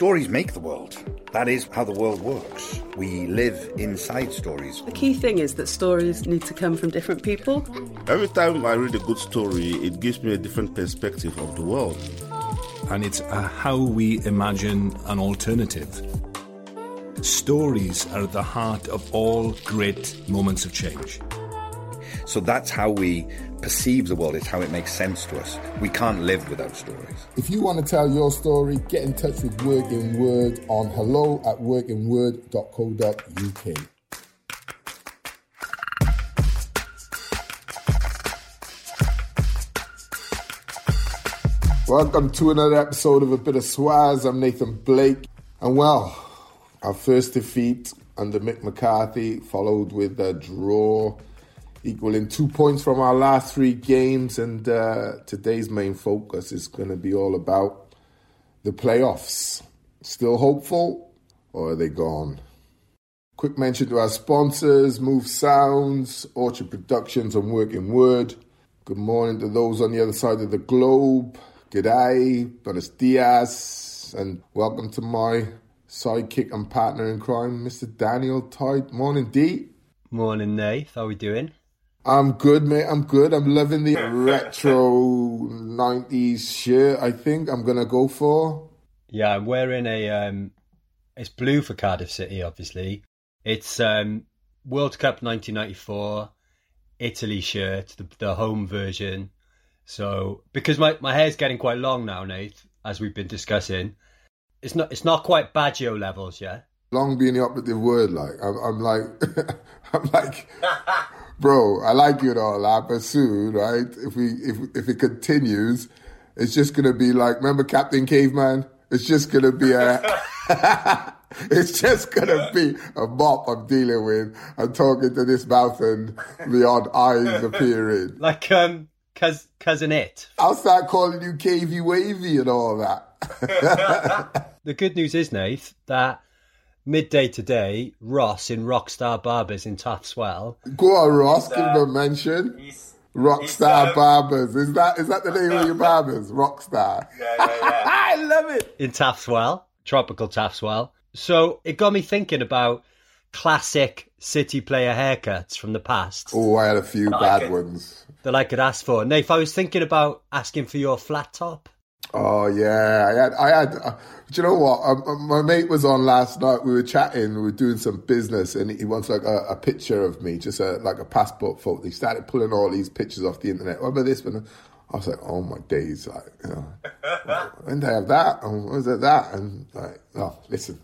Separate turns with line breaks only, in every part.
Stories make the world. That is how the world works. We live inside stories.
The key thing is that stories need to come from different people.
Every time I read a good story, it gives me a different perspective of the world.
And it's uh, how we imagine an alternative. Stories are at the heart of all great moments of change.
So that's how we perceive the world, it's how it makes sense to us. We can't live without stories.
If you want to tell your story, get in touch with Working Word on hello at workingword.co.uk. Welcome to another episode of A Bit of Swazz. I'm Nathan Blake. And well, our first defeat under Mick McCarthy, followed with a draw equaling two points from our last three games. And uh, today's main focus is going to be all about the playoffs. Still hopeful, or are they gone? Quick mention to our sponsors Move Sounds, Orchard Productions, and Working Word. Good morning to those on the other side of the globe. G'day, buenos dias, and welcome to my sidekick and partner in crime, Mr. Daniel Tyte. Morning, D.
Morning, Nate. How are we doing?
I'm good, mate. I'm good. I'm loving the retro 90s shirt, I think I'm going to go for.
Yeah, I'm wearing a. Um, it's blue for Cardiff City, obviously. It's um, World Cup 1994 Italy shirt, the, the home version. So, because my, my hair's getting quite long now, Nate, as we've been discussing, it's not it's not quite Baggio levels, yeah.
Long being the operative word, like I'm, I'm like, I'm like, bro, I like you and all that, but soon, right? If we if if it continues, it's just gonna be like, remember Captain Caveman? It's just gonna be a. it's just gonna be a mop I'm dealing with. I'm talking to this mouth and the odd eyes appearing.
Like um, cous, cousin it.
I'll start calling you Cavey Wavy and all that.
The good news is, Nate, that midday today, Ross in Rockstar Barbers in Taff's Well.
Go on, Ross, give him a mention.
He's,
Rockstar
he's, uh,
Barbers. Is that is that the name of your barbers? Rockstar.
yeah, yeah, yeah.
I love it.
in Taff's Well, tropical Taff's Well. So it got me thinking about classic city player haircuts from the past
Oh, I had a few
like
bad
it.
ones.
that I could ask for. Nate, if I was thinking about asking for your flat top.
Oh yeah, I had, I had. Uh, do you know what? Um, um, my mate was on last night. We were chatting. We were doing some business, and he wants like a, a picture of me, just a, like a passport photo. He started pulling all these pictures off the internet. Remember this one? I was like, oh my days! Like, you know, when I have that? And was it that? And like, oh, listen.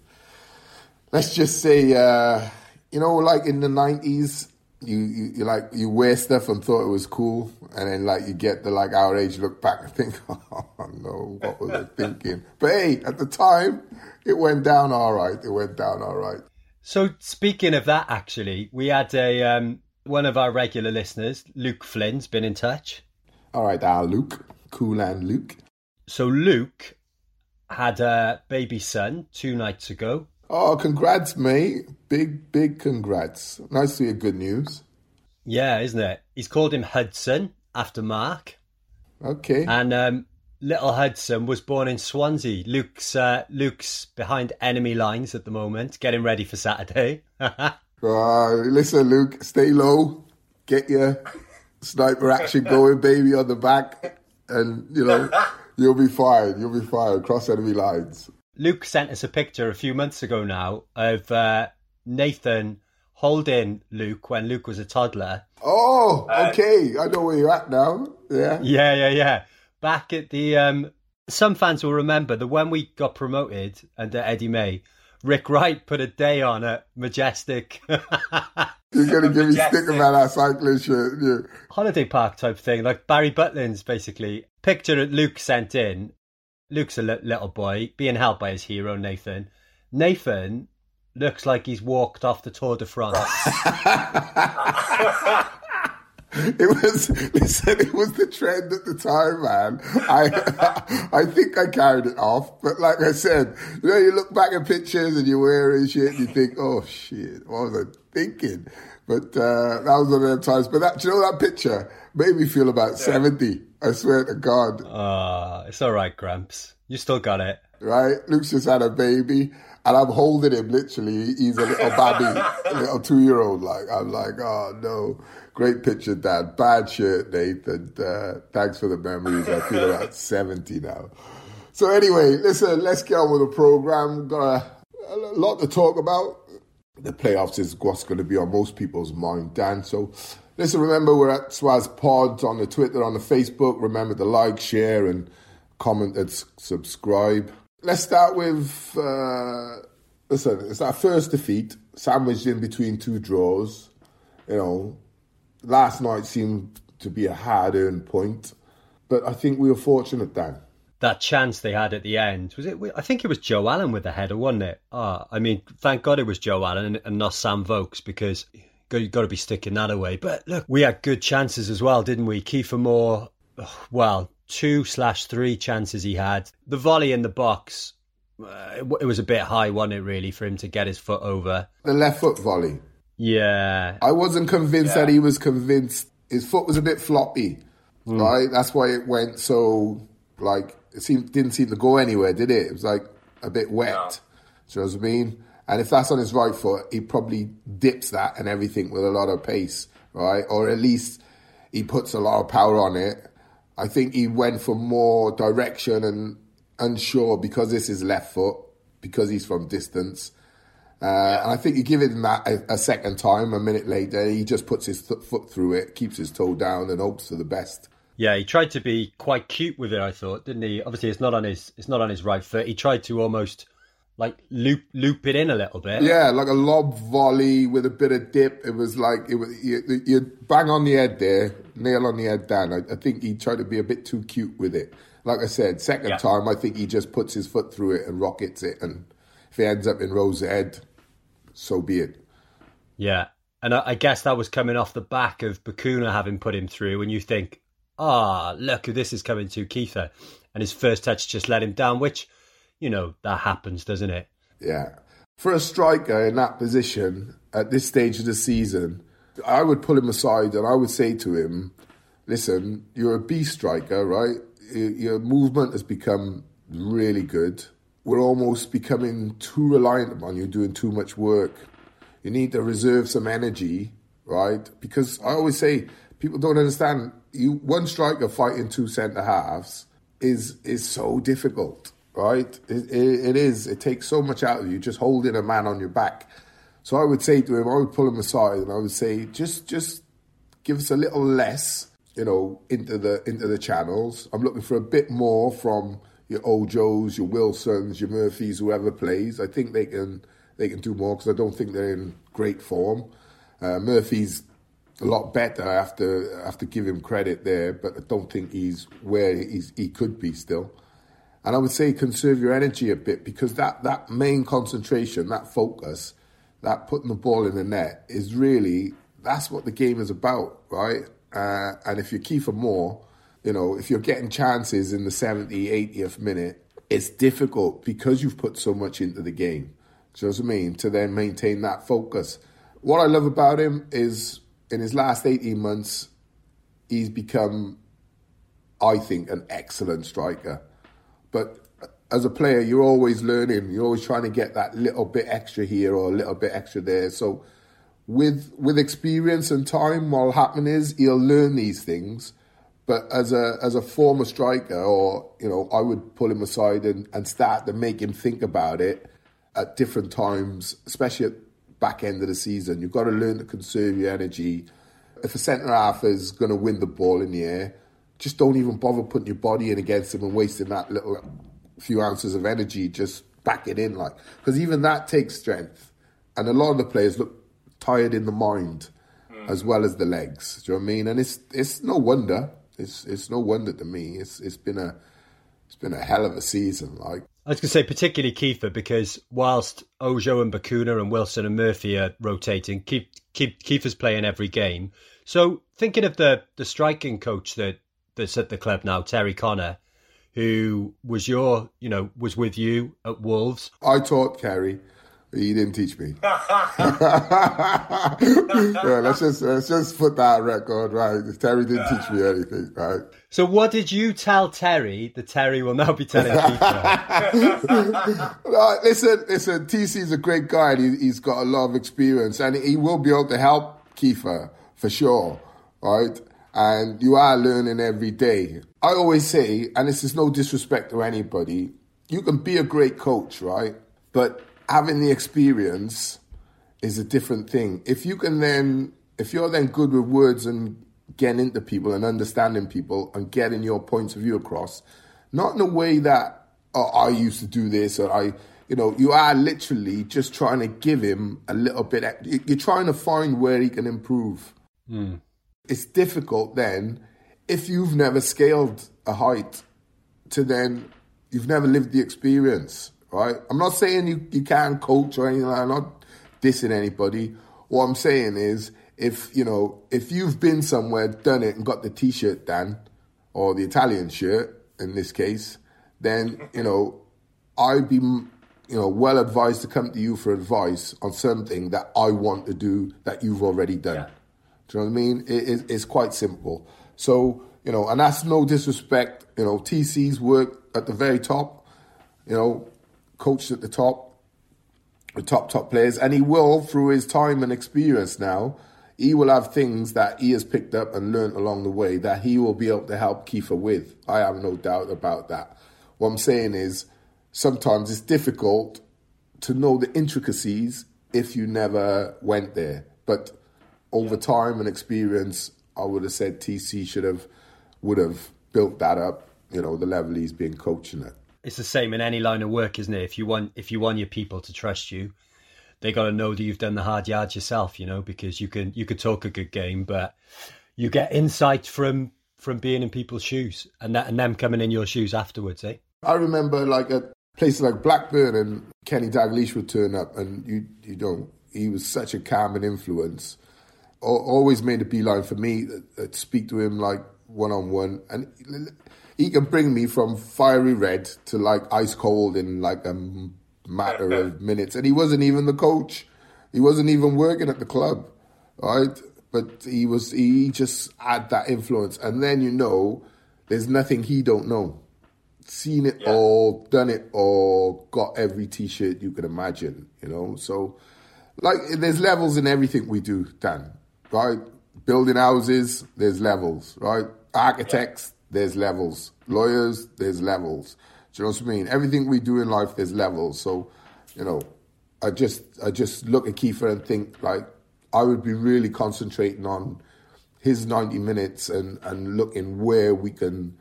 Let's just say, uh, you know, like in the nineties, you, you you like you wear stuff and thought it was cool, and then like you get the like our age look back and think, oh no, what was I thinking? But hey, at the time, it went down all right. It went down all right.
So speaking of that, actually, we had a um, one of our regular listeners, Luke Flynn's, been in touch.
All right, our Luke, cool and Luke.
So Luke had a baby son two nights ago.
Oh, congrats, mate! Big big congrats. Nice to hear good news.
Yeah, isn't it? He's called him Hudson after Mark,
Okay.
and um, little Hudson was born in Swansea. Luke's uh, Luke's behind enemy lines at the moment, getting ready for Saturday.
Uh, listen, Luke, stay low. Get your sniper action going, baby, on the back, and you know you'll be fine. You'll be fine. Cross enemy lines.
Luke sent us a picture a few months ago now of uh, Nathan holding Luke when Luke was a toddler.
Oh, okay. I know where you're at now. Yeah.
Yeah, yeah, yeah. Back at the um some fans will remember that when we got promoted under Eddie May, Rick Wright put a day on at Majestic
You're gonna give me stick about that cycling shirt. Yeah.
holiday park type thing, like Barry Butlin's basically. Picture that Luke sent in. Luke's a little boy being held by his hero Nathan. Nathan looks like he's walked off the Tour de France.
It was listen. It was the trend at the time, man. I I think I carried it off, but like I said, you know, you look back at pictures and you're wearing shit, and you think, oh shit, what was I thinking? But uh, that was one of them times. But that, do you know that picture made me feel about seventy. I swear to God.
Ah, it's all right, Gramps. You still got it.
right? Luke's just had a baby, and I'm holding him literally. He's a little baby, a little two year old. Like I'm like, oh no, great picture, Dad. Bad shirt, Nathan. Uh, thanks for the memories. I feel about seventy now. So anyway, listen, let's get on with the program. Got a, a lot to talk about. The playoffs is what's going to be on most people's mind, Dan. So. Listen, remember we're at Swazz Pods on the Twitter, on the Facebook. Remember to like, share, and comment and subscribe. Let's start with uh, listen. It's our first defeat, sandwiched in between two draws. You know, last night seemed to be a hard-earned point, but I think we were fortunate, then.
That chance they had at the end was it? I think it was Joe Allen with the header, wasn't it? Ah, I mean, thank God it was Joe Allen and not Sam Vokes because you've got to be sticking that away. But look, we had good chances as well, didn't we? Kieffer Moore, well, two slash three chances he had. The volley in the box, uh, it, it was a bit high, wasn't it, really, for him to get his foot over?
The left foot volley.
Yeah.
I wasn't convinced that he was convinced. His foot was a bit floppy, right? That's why it went so like it seemed didn't seem to go anywhere, did it? It was like a bit wet. Do you know what I mean? And if that's on his right foot, he probably dips that and everything with a lot of pace, right? Or at least he puts a lot of power on it. I think he went for more direction and unsure because this is left foot, because he's from distance. Uh, and I think you give him that a, a second time, a minute later, he just puts his th- foot through it, keeps his toe down, and hopes for the best.
Yeah, he tried to be quite cute with it. I thought, didn't he? Obviously, it's not on his it's not on his right foot. He tried to almost like loop loop it in a little bit.
Yeah, like a lob volley with a bit of dip. It was like it was you, you bang on the head there, nail on the head down. I, I think he tried to be a bit too cute with it. Like I said, second
Yeah.
time, I think he just puts his foot through it and rockets it, and if he ends up in Rose's head, so be it.
Yeah, and I, I guess that was coming off the back of Bacuna having put him through, and you think, ah, look, this is coming to Kieffer, and his first touch just let him down, which, you know, that happens, doesn't it?
Yeah. For a striker in that position at this stage of the season, I would pull him aside and I would say to him, listen, you're a B striker, right? Your movement has become really good. We're almost becoming too reliant upon you doing too much work. You need to reserve some energy, right? Because I always say people don't understand you one striker fighting two centre halves is is so difficult, right? It, it, it is. It takes so much out of you just holding a man on your back. So I would say to him, I would pull him aside and I would say, just just give us a little less, you know, into the into the channels. I'm looking for a bit more from your Ojos, your Wilsons, your Murphys, whoever plays. I think they can they can do more because I don't think they're in great form. Uh, Murphy's a lot better. I have to I have to give him credit there, but I don't think he's where he's, he could be still. And I would say conserve your energy a bit because that, that main concentration, that focus, that putting the ball in the net is really that's what the game is about, right? Uh, and if you're Kieffer Moore, you know, if you're getting chances in the 70, 80th minute, it's difficult because you've put so much into the game. Do you know what I mean? To then maintain that focus. What I love about him is in his last 18 months, he's become, I think, an excellent striker. But as a player, you're always learning. You're always trying to get that little bit extra here or a little bit extra there. So, with with experience and time, what'll happen is he'll learn these things. But as a as a former striker, or you know, I would pull him aside and, and start to make him think about it at different times, especially at back end of the season. You've got to learn to conserve your energy. If a centre half is going to win the ball in the air, just don't even bother putting your body in against him and wasting that little few ounces of energy. Just back it in, like because even that takes strength. And a lot of the players look tired in the mind hmm. as well as the legs. Do you know what I mean? And it's it's no wonder. It's it's no wonder to me. It's it's been a it's been a hell of a season. Like
I was going to say, particularly Kieffer, because whilst Ojo and Bacuna and Wilson and Murphy are rotating, Keith, Keith, Kieffer's playing every game. So thinking of the the striking coach that that's at the club now, Terry Connor, who was your, you know, was with you at Wolves.
I taught Kerry He didn't teach me. yeah, let's just let's just put that record right. Terry didn't teach me anything, right?
So, what did you tell Terry that Terry will now be telling Kieffer?
right, listen, listen. TC's a great guy. And he, he's got a lot of experience, and he will be able to help Kieffer for sure, right? And you are learning every day. I always say, and this is no disrespect to anybody, you can be a great coach, right? But having the experience is a different thing. If you can then, if you're then good with words and getting into people and understanding people and getting your points of view across, not in a way that oh, I used to do this or I, you know, you are literally just trying to give him a little bit. You're trying to find where he can improve. Mm. It's difficult then if you've never scaled a height to then you've never lived the experience right? I'm not saying you, you can't coach or anything. I'm not dissing anybody. What I'm saying is, if you know, if you've been somewhere, done it, and got the T-shirt done, or the Italian shirt in this case, then you know, I'd be you know well advised to come to you for advice on something that I want to do that you've already done. Yeah. Do you know what I mean? It, it, it's quite simple. So you know, and that's no disrespect. You know, TC's work at the very top. You know, coached at the top, the top, top players, and he will, through his time and experience now, he will have things that he has picked up and learnt along the way that he will be able to help Kieffer with. I have no doubt about that. What I'm saying is sometimes it's difficult to know the intricacies if you never went there. But over time and experience, I would have said TC should have would have built that up, you know, the level he's been coaching at
it's the same in any line of work, isn't it? If you want if you want your people to trust you, they got to know that you've done the hard yards yourself, you know, because you can you could talk a good game, but you get insight from from being in people's shoes and that and them coming in your shoes afterwards, eh?
I remember like at places like Blackburn and Kenny Dalglish would turn up, and you you know he was such a calming influence. Always made a beeline for me to speak to him like one on one, and he can bring me from fiery red to like ice cold in like a matter of minutes. And he wasn't even the coach. He wasn't even working at the club, right? But he was. He just had that influence, and then you know, there's nothing he don't know. Seen it yeah. all, done it all, got every T-shirt you could imagine. You know, so like there's levels in everything we do, Dan. Right? Building houses, there's levels. Right? Architects, there's levels. Lawyers, there's levels. Do you know what I mean? Everything we do in life, there's levels. So, you know, I just I just look at Kieffer and think like I would be really concentrating on his 90 minutes and, and looking where we can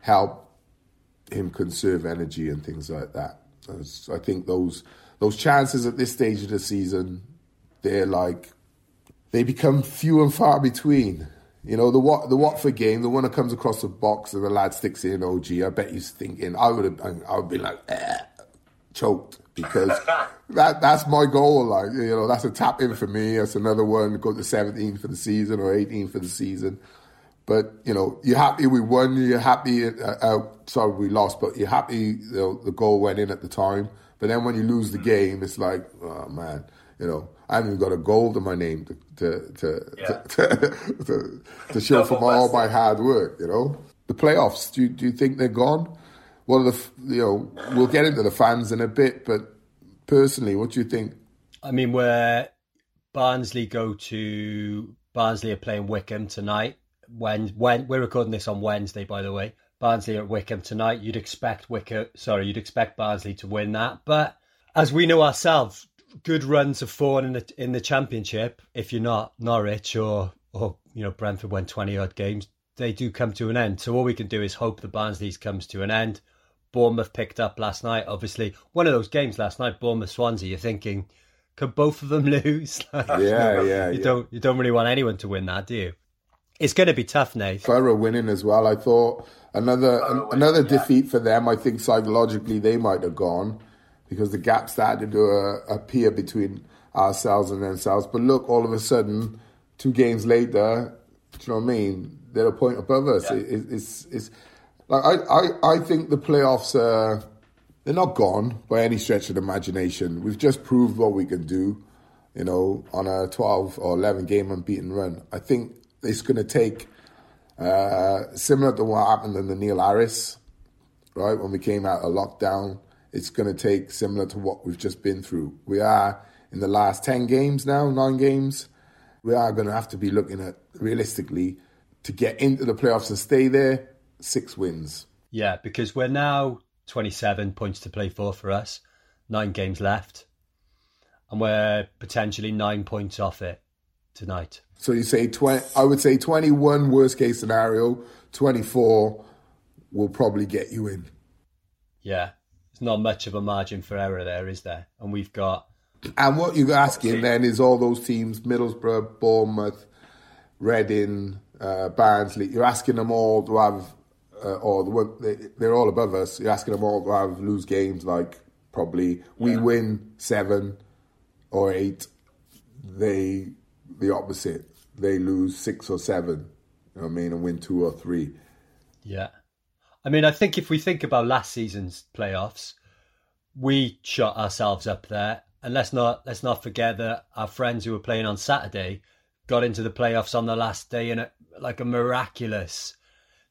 help him conserve energy and things like that. I think those those chances at this stage of the season, they're like they become few and far between. You know, the the Watford game, the one that comes across the box and the lad sticks it in OG, I bet he's thinking, I would have, I would be like, eh, choked because that that's my goal. Like, you know, that's a tap in for me. That's another one, go to 17 for the season or 18 for the season. But, you know, you're happy we won, you're happy, uh, uh, sorry, we lost, but you're happy you know, the goal went in at the time. But then when you lose the game, it's like, oh man, you know, I haven't even got a goal to my name to to to yeah. to, to, to, show for my, all my hard work. You know, the playoffs. Do you, do you think they're gone? What are the you know? We'll get into the fans in a bit, but personally, what do you think?
I mean, where Barnsley go to Barnsley are playing Wycombe tonight. When when we're recording this on Wednesday, by the way, Barnsley at Wycombe tonight. You'd expect Wycombe, sorry, you'd expect Barnsley to win that, but as we know ourselves, good runs of form in the in the championship. If you're not Norwich or or you know Brentford won twenty odd games, they do come to an end. So all we can do is hope the Barnsley's comes to an end. Bournemouth picked up last night. Obviously, one of those games last night, Bournemouth Swansea. You're thinking, could both of them lose?
like, yeah, you know, yeah.
You
yeah.
don't you don't really want anyone to win that, do you? It's going to be tough, Nate.
Boro winning as well. I thought another an, another yeah. defeat for them. I think psychologically they might have gone because the gap started to uh, appear between ourselves and themselves. But look, all of a sudden, two games later, do you know what I mean? They're a point above us. Yeah. It, it's, it's like I, I, I think the playoffs are they're not gone by any stretch of the imagination. We've just proved what we can do, you know, on a 12 or 11 game unbeaten run. I think it's going to take, uh, similar to what happened in the Neil Harris, right, when we came out of lockdown, it's going to take similar to what we've just been through. We are in the last 10 games now, nine games. We are going to have to be looking at realistically to get into the playoffs and stay there, six wins.
Yeah, because we're now 27 points to play for for us, nine games left, and we're potentially nine points off it tonight.
So you say 20, I would say 21 worst case scenario, 24 will probably get you in.
Yeah, there's not much of a margin for error there, is there? And we've got.
And what you're asking then is all those teams, Middlesbrough, Bournemouth, Reading, uh, Barnsley, you're asking them all to have, uh, or the, they, are all above us, you're asking them all to have lose games like probably we yeah. win seven or eight, they, the opposite, they lose six or seven, you know what I mean, and win two or three.
Yeah. I mean, I think if we think about last season's playoffs, we shot ourselves up there, and let's not let's not forget that our friends who were playing on Saturday got into the playoffs on the last day in a, like a miraculous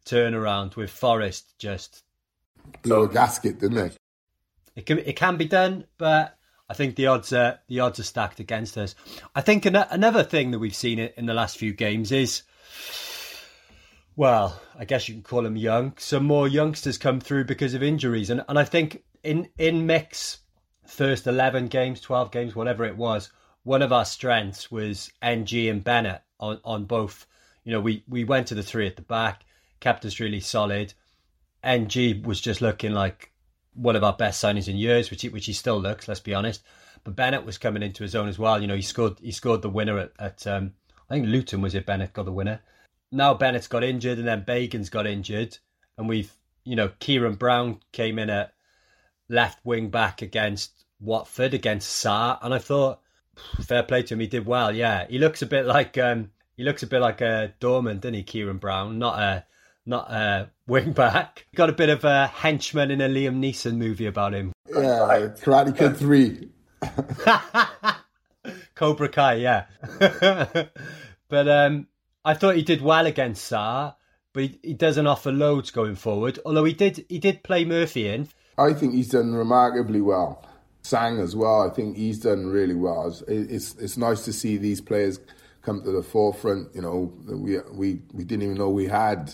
turnaround with Forest just
blow a gasket, didn't they?
It can it can be done, but I think the odds are the odds are stacked against us. I think an- another thing that we've seen in the last few games is well, I guess you can call them young. Some more youngsters come through because of injuries, and and I think in in Mick's first eleven games, twelve games, whatever it was, one of our strengths was Ng and Bennett on on both. You know, we we went to the three at the back, kept us really solid. Ng was just looking like one of our best signings in years, which he, which he still looks. Let's be honest. But Bennett was coming into his own as well. You know, he scored he scored the winner at, at um, I think Luton was it. Bennett got the winner now Bennett's got injured and then Bagan's got injured, and we've you know Ciaron Brown came in at left wing back against Watford against Sarr, and I thought fair play to him, he did well. Yeah, he looks a bit like um, he looks a bit like a Dorman, doesn't he, Ciaron Brown? Not a not a wing back. Got a bit of a henchman in a Liam Neeson movie about him.
Yeah, Karate Kid Three.
Cobra Kai, yeah. but um, I thought he did well against Sarr, but he, he doesn't offer loads going forward. Although he did, he did play Murphy in.
I think he's done remarkably well. Sang as well. I think he's done really well. It's, it's it's nice to see these players come to the forefront. You know, we we we didn't even know we had.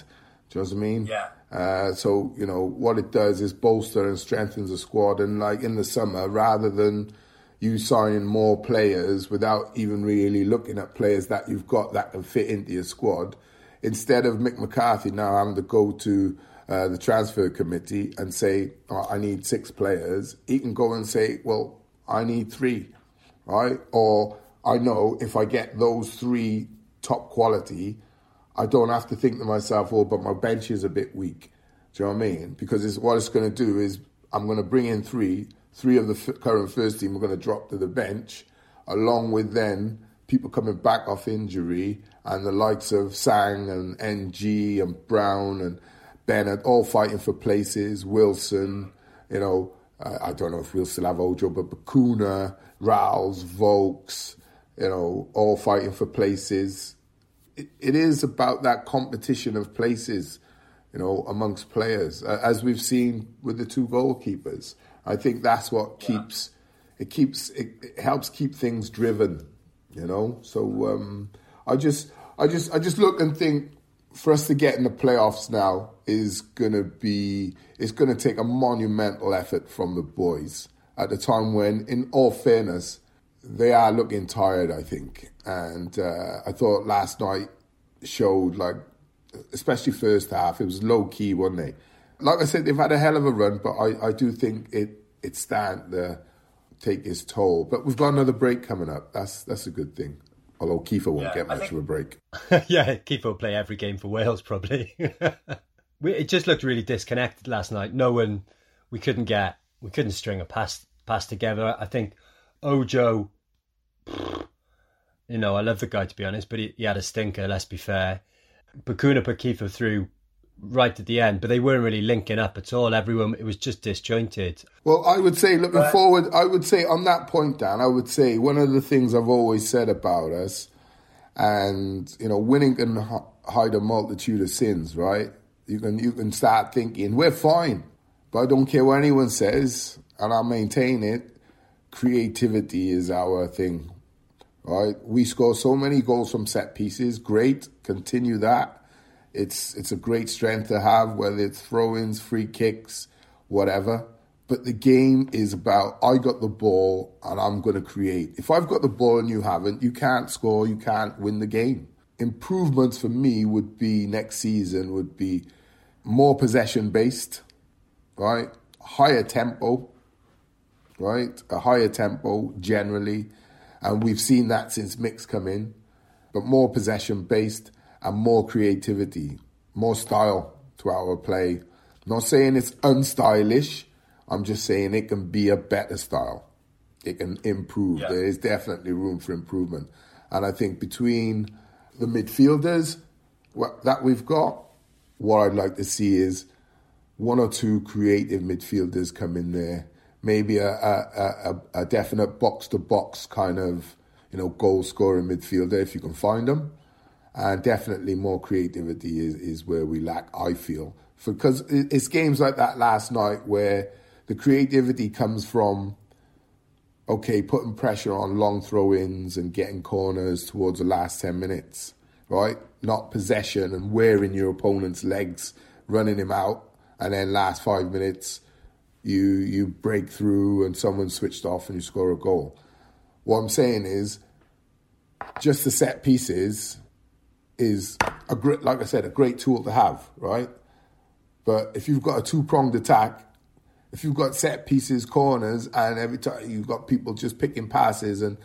Do you know what I mean?
Yeah.
Uh, so you know what it does is bolster and strengthens the squad. And like in the summer, rather than you sign more players without even really looking at players that you've got that can fit into your squad. Instead of Mick McCarthy now having to go to uh, the transfer committee and say, oh, I need six players, he can go and say, Well, I need three, right? Or I know if I get those three top quality, I don't have to think to myself, Oh, but my bench is a bit weak. Do you know what I mean? Because it's, what it's going to do is I'm going to bring in three three of the current first team are going to drop to the bench, along with then people coming back off injury and the likes of Sang and Ng and Brown and Bennett all fighting for places. Wilson, you know, uh, I don't know if we'll still have Ojo, but Bacuna, Ralls, Vaulks, you know, all fighting for places. It, is about that competition of places, you know, amongst players, as we've seen with the two goalkeepers. I think that's what keeps yeah. it keeps it, it, helps keep things driven, you know. So um, I just I just I just look and think for us to get in the playoffs now is gonna be it's gonna take a monumental effort from the boys at the time when, in all fairness, they are looking tired. I think, and uh, I thought last night showed like, especially first half, it was low key, wasn't it? Like I said, they've had a hell of a run, but I, I do think it it's starting to take its toll. But we've got another break coming up. That's that's a good thing. Although Kieffer won't yeah, get much think... of a break.
yeah, Kieffer will play every game for Wales probably. we, it just looked really disconnected last night. No one, we couldn't get, we couldn't string a pass pass together. I think Ojo, you know, I love the guy to be honest, but he, he had a stinker. Let's be fair. Bacuna put Kieffer through right at the end, but they weren't really linking up at all. Everyone, it was just disjointed.
Well, I would say, looking forward, I would say on that point, Dan, I would say one of the things I've always said about us, and you know, winning can hide a multitude of sins, right? You can you can start thinking we're fine, but I don't care what anyone says, and I maintain it. Creativity is our thing, right? We score so many goals from set pieces. Great, continue that. It's it's a great strength to have, whether it's throw-ins, free kicks, whatever. But the game is about I got the ball and I'm going to create. If I've got the ball and you haven't, you can't score, you can't win the game. Improvements for me would be next season would be more possession based, right? Higher tempo, right? A higher tempo generally. And we've seen that since Mick's come in, but more possession based and more creativity, more style to our play. Not saying it's unstylish, I'm just saying it can be a better style. It can improve.
Yeah.
There is definitely room for improvement. And I think between the midfielders what, that we've got, what I'd like to see is one or two creative midfielders come in there. Maybe a, a, a, a definite box to box kind of, you know, goal scoring midfielder if you can find them. And definitely more creativity is, is where we lack, I feel. Because it's games like that last night where the creativity comes from, okay, putting pressure on long throw ins and getting corners towards the last 10 minutes, right? Not possession and wearing your opponent's legs, running him out, and then last five minutes, you you break through and someone switched off and you score a goal. What I'm saying is, just the set pieces is a great, like I said, a great tool to have, right? But if you've got a two pronged attack, if you've got set pieces, corners, and every time you've got people just picking passes and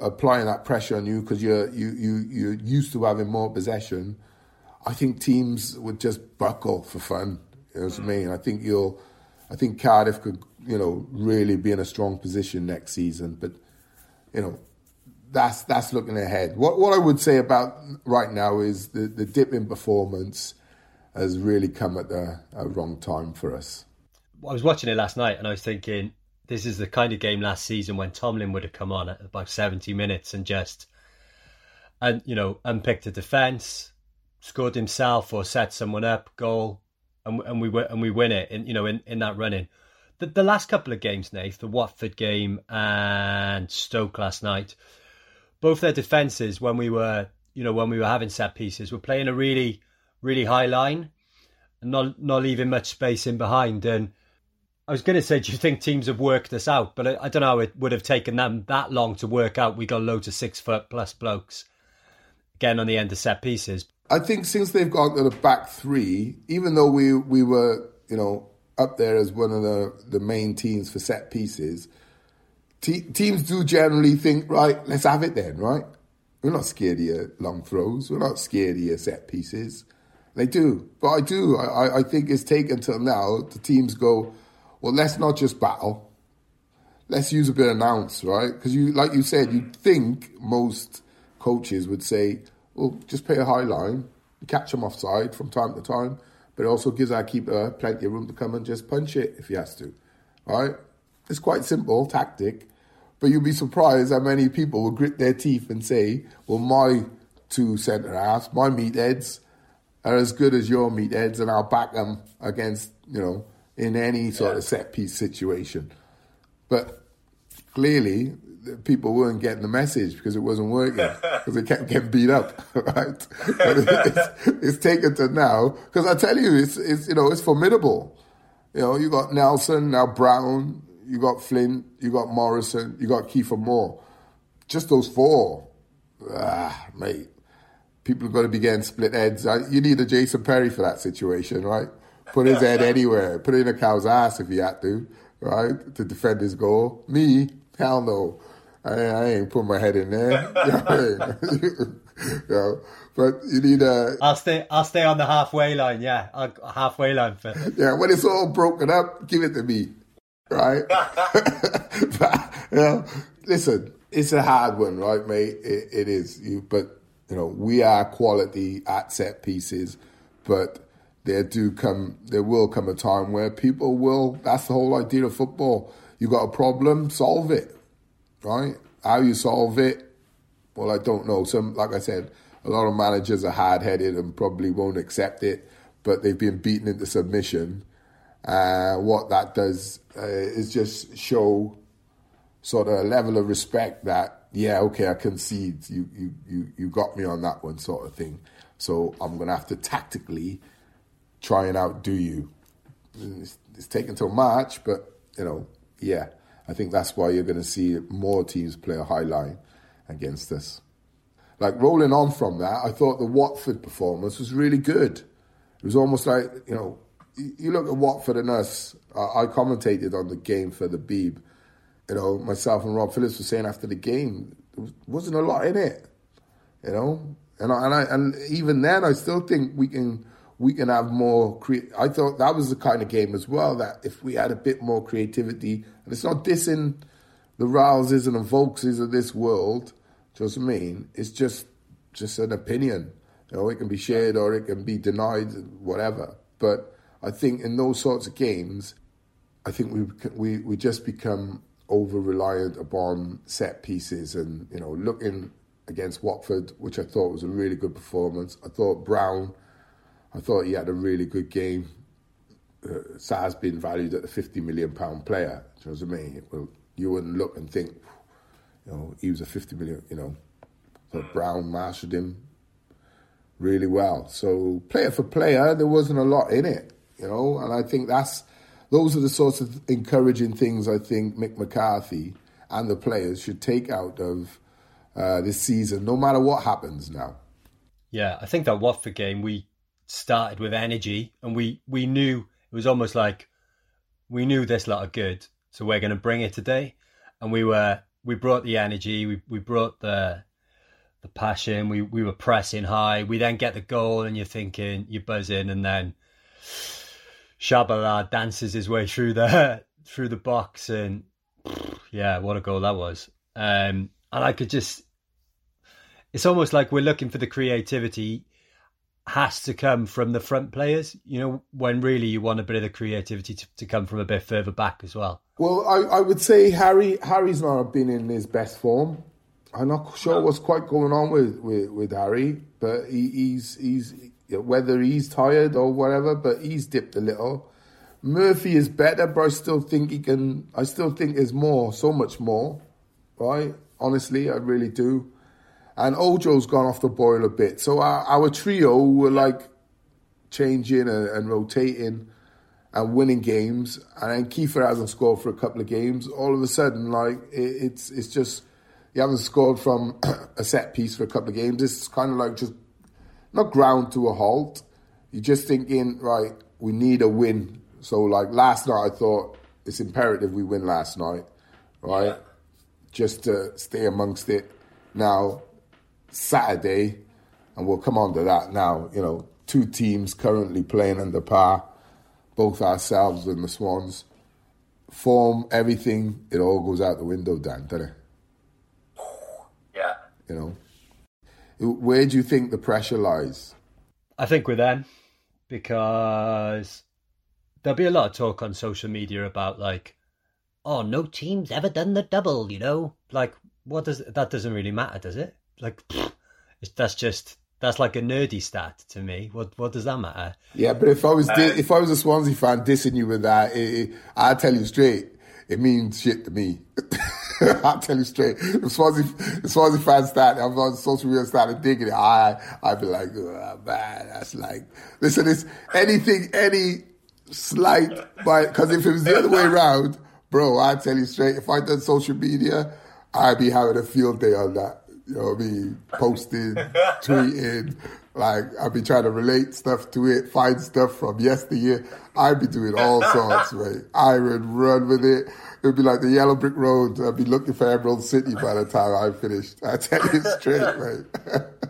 applying that pressure on you because you're you you you're used to having more possession, I think teams would just buckle for fun. You know what I mean? I think you'll, I think Cardiff could you know really be in a strong position next season, but you know that's that's looking ahead. What what I would say about right now is the the dip in performance has really come at the wrong time for us.
I was watching it last night and I was thinking, this is the kind of game last season when Tomlin would have come on at about 70 minutes and just, and you know, unpicked a defence, scored himself or set someone up, goal, and and we and we win it. In you know, in, in that running, the the last couple of games, Nath, the Watford game and Stoke last night, both their defences when we were, you know, when we were having set pieces, were playing a really, really high line, and not not leaving much space in behind and. I was going to say, do you think teams have worked this out? But I, I, don't know. It would have taken them that long to work out. We got loads of six foot plus blokes again on the end of set pieces.
I think since they've gone to the back three, even though we we were you know up there as one of the the main teams for set pieces, te- teams do generally think right. Let's have it then, right? We're not scared of your long throws. We're not scared of your set pieces. They do, but I do. I, I think it's taken till now. The teams go well, let's not just battle. Let's use a bit of ounce, right? Because you, like you said, you'd think most coaches would say, well, just play a high line, catch them offside from time to time, but it also gives our keeper plenty of room to come and just punch it if he has to, right? It's quite simple tactic, but you'd be surprised how many people will grit their teeth and say, well, my two centre halves, my meatheads, are as good as your meatheads, and I'll back them against, you know, in any sort yeah. of set piece situation. But clearly, people weren't getting the message because it wasn't working because they kept getting beat up, right? But it's, it's taken to now because I tell you, it's, it's you know it's formidable. You know, you got Nelson now, Brown, you got Flynn, you got Morrison, you got Kieffer Moore. Just those four, ah, mate. People are going to be getting split heads. You need a Jason Perry for that situation, right? put his head anywhere, put it in a cow's ass if he had to, right, to defend his goal. Me, hell no. I, I ain't put my head in there. you know, but you need a.
I'll stay. I'll stay on the halfway line. Yeah, I'll, halfway line for.
Yeah, when it's all broken up, give it to me, right? but, you know, listen, it's a hard one, right, mate? It, it is. You, but you know, we are quality at set pieces, but there do come, there will come a time where people will. That's the whole idea of football. You got a problem, solve it, right? How you solve it, well, I don't know. Some, like I said, a lot of managers are hard headed and probably won't accept it, but they've been beaten into submission. Uh, what that does uh, is just show sort of a level of respect that yeah, okay, I concede. You you you you got me on that one, sort of thing. So I'm gonna have to tactically try and outdo you. It's, it's taken till March, but you know, yeah, I think that's why you're to see more teams play a high line against us. Like rolling on from that, I thought the Watford performance was really good. It was almost like you know, you look at Watford and us. I commentated on the game for the Beeb. You know, myself and Rob Phillips were saying after the game, there wasn't a lot in it. You know, and I, and I, and even then, I still think we can we can have more. Cre- I thought that was the kind of game as well that if we had a bit more creativity, and it's not dissing the Rouses and the Vaulkses of this world. Do you know what I mean? It's just just an opinion. You know, it can be shared or it can be denied, whatever. But I think in those sorts of games, I think we we we just become over reliant upon set pieces and you know looking against Watford, which I thought was a really good performance. I thought Brown, I thought he had a really good game. Uh, Sarr's been valued at a fifty million pound player. Do you know what I mean? Well, you wouldn't look and think, you know, he was a fifty million. You know, so Brown mastered him really well. So player for player, there wasn't a lot in it. You know, and I think that's those are the sorts of encouraging things I think Mick McCarthy and the players should take out of uh, this season, no matter what happens now.
Yeah, I think that Watford game we started with energy, and we we knew it was almost like we knew this lot of good, so we're going to bring it today, and we were we brought the energy, we we brought the the passion, we we were pressing high. We then get the goal, and you're thinking you're buzzing, and then Tshabalala dances his way through the through the box, and yeah, what a goal that was. Um, and I could just, it's almost like we're looking for the creativity has to come from the front players, you know, when really you want a bit of the creativity to, to come from a bit further back as well.
Well, I, I would say Harry Harry's not been in his best form. I'm not sure what's quite going on with, with, with Harry, but he, he's he's whether he's tired or whatever, but he's dipped a little. Murphy is better, but I still think he can. I still think there's more, so much more, right? Honestly, I really do. And Ojo's gone off the boil a bit. So our, our trio were like changing and, and, rotating and winning games. And then Kieffer hasn't scored for a couple of games. All of a sudden, like it, it's it's just you haven't scored from a set piece for a couple of games. It's kind of like just not ground to a halt. You're just thinking, right, we need a win. So like last night, I thought it's imperative we win last night, right? Yeah. Just to stay amongst it. Now Saturday, and we'll come on to that now, you know, two teams currently playing under par, both ourselves and the Swans. Form, everything, it all goes out the window, Dan, doesn't it?
Yeah.
You know? Where do you think the pressure lies?
I think with them, because there'll be a lot of talk on social media about like, oh, no team's ever done the double, you know? Like, what does that doesn't really matter, does it? like that's just that's like a nerdy stat to me. What what does that matter?
Yeah, but if I was uh, if I was a Swansea fan dissing you with that, it, it, I'll tell you straight, it means shit to me. I'll tell you straight. If Swansea if Swansea fans start, I'm on social media started digging it, I I'd be like, oh, man, that's like listen, it's anything any slight but because if it was the other way around, bro, I'll tell you straight, if I done social media, I'd be having a field day on that. You know what I mean? Posting, tweeting. Like, I'd be trying to relate stuff to it, find stuff from yesteryear. I'd be doing all sorts, right? I would run with it. It would be like the yellow brick road. I'd be looking for Emerald City by the time I finished. I tell you straight, right?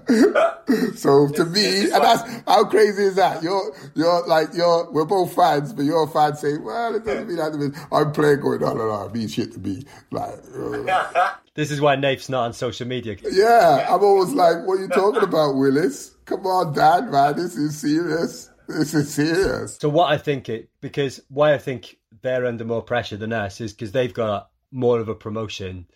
so to me, and that's how crazy is that? You're, you're like, you're, we're both fans, but you're a fan saying, well, it doesn't mean that. I'm playing going, no, no, no, mean shit to me. Like, uh,
this is why Nate's not on social media.
Yeah, I'm always like, what are you talking about, Willis? Come on, Dad, man, this is serious. this is serious.
So what I think it because why I think they're under more pressure than us is because they've got more of a promotion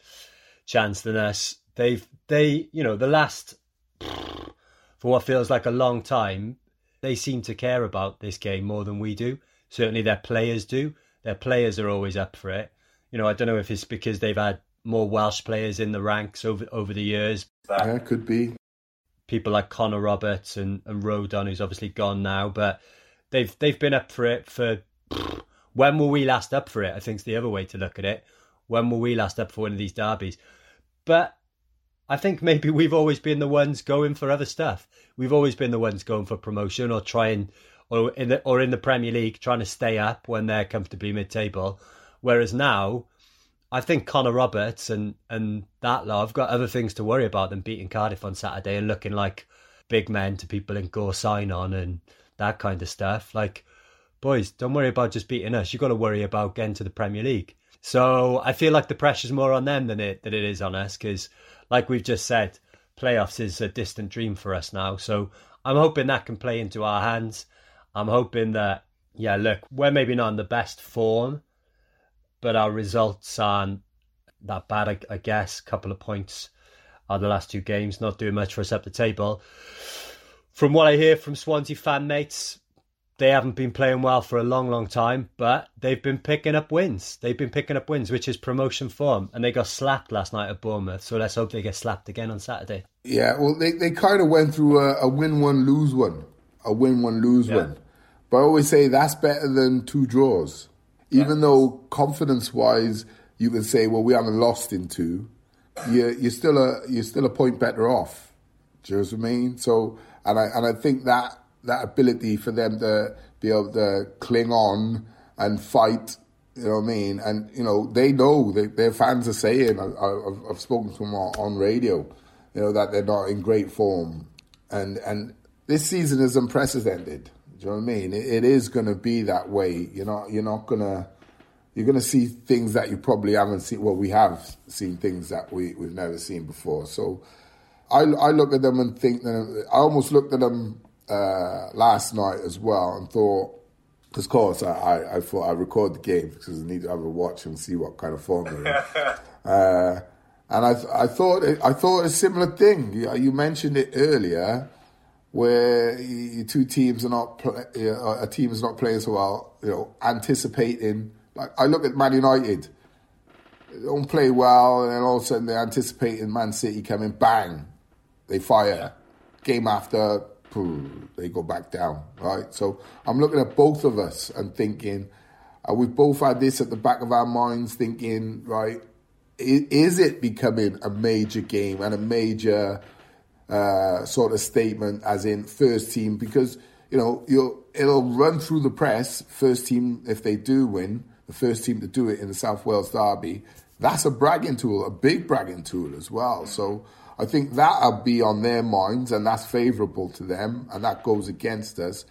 chance than us. They've they you know the last for what feels like a long time they seem to care about this game more than we do. Certainly their players do. Their players are always up for it. You know I don't know if it's because they've had more Welsh players in the ranks over over the years.
Yeah, could be.
People like Connor Roberts and, and Rodon, who's obviously gone now, but they've they've been up for it for when were we last up for it? I think it's the other way to look at it. When were we last up for one of these derbies? But I think maybe we've always been the ones going for other stuff. We've always been the ones going for promotion or trying, or in the or in the Premier League trying to stay up when they're comfortably mid-table. Whereas now, I think Connor Roberts and and that lot have got other things to worry about than beating Cardiff on Saturday and looking like big men to people in Gorseinon and that kind of stuff. Like, boys, don't worry about just beating us. You've got to worry about getting to the Premier League. So I feel like the pressure's more on them than it than it is on us because, like we've just said, playoffs is a distant dream for us now. So I'm hoping that can play into our hands. I'm hoping that yeah, look, we're maybe not in the best form, but our results aren't that bad. I, I guess a couple of points are the last two games, not doing much for us up the table. From what I hear from Swansea fan mates, they haven't been playing well for a long, long time, but they've been picking up wins. They've been picking up wins, which is promotion form. And they got slapped last night at Bournemouth, so let's hope they get slapped again on Saturday.
Yeah, well, they, they kind of went through a, a win one, lose one, a win one, lose
Yeah.
one. But I always say that's better than two draws. Even though confidence wise, you can say, well, we haven't lost in two, you're, you're, still a, you're still a point better off. Do you know what I mean? So, and I, and I think that, that ability for them to be able to cling on and fight, you know what I mean? And, you know, they know, they, their fans are saying, I, I've spoken to them on, on radio, you know, that they're not in great form. And, and this season is unprecedented. Do you know what I mean? It, it is going to be that way. You're not, you're not going to, you're to see things that you probably haven't seen. Well, we have seen things that we, we've never seen before. So I, I look at them and think that I almost looked at them uh, last night as well and thought, because of course I, I, I thought I record the game because I need to have a watch and see what kind of form they're in. uh, and I, I thought, it, I thought a similar thing. You, you mentioned it earlier, where two teams are not, play, uh, a team is not playing so well. You know, anticipating. Like I look at Man United, they don't play well, and then all of a sudden they're anticipating Man City coming, bang, they fire. Game after, they go back down. Right. So I'm looking at both of us and thinking, uh, we've both had this at the back of our minds, thinking, right, is it becoming a major game and a major uh, sort of statement, as in first team? Because you know you'll it'll run through the press. First team, if they do win, the first team to do it in the South Wales Derby, that's a bragging tool, a big bragging tool as well. So I think that'll be on their minds, and that's favourable to them, and that goes against us.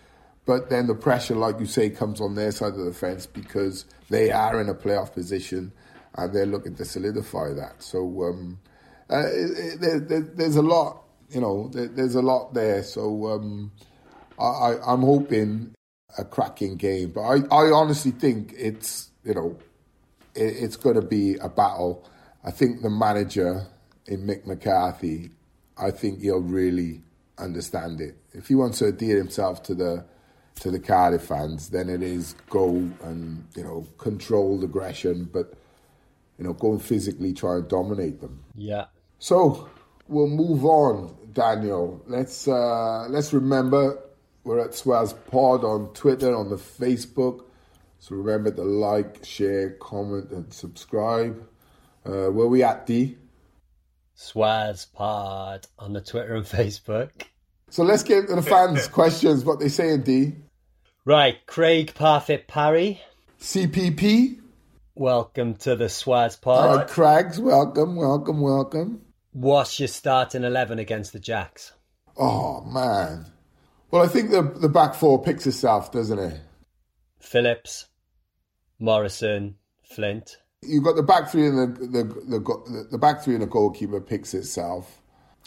But then the pressure, like you say, comes on their side of the fence because they are in a playoff position and they're looking to solidify that. So um, uh, it, it, there, there, there's a lot, you know, there, there's a lot there. So um, I, I, I'm hoping a cracking game. But I, I honestly think it's, you know, it, it's going to be a battle. I think the manager in Mick McCarthy, I think he'll really understand it. If he wants to adhere himself to the to the Cardiff fans, then it is go and you know controlled aggression, but you know go and physically try and dominate them.
Yeah.
So we'll move on, Daniel. Let's uh, let's remember we're at Swazz Pod on Twitter, on the Facebook. So remember to like, share, comment, and subscribe. Uh, where we at, D?
Swazz Pod on the Twitter and Facebook.
So let's get into the fans' questions. What they saying, D?
Right, Craig Parfit Parry,
CPP.
welcome to the
Swazz
Pod.
right, Craigs, welcome, welcome, welcome.
What's your starting 11 against the Jacks?
Oh man. Well, I think the the back four picks itself, doesn't it?
Phillips, Morrison, Flint.
You've got the back three and the the the, go- the back three and the goalkeeper picks itself.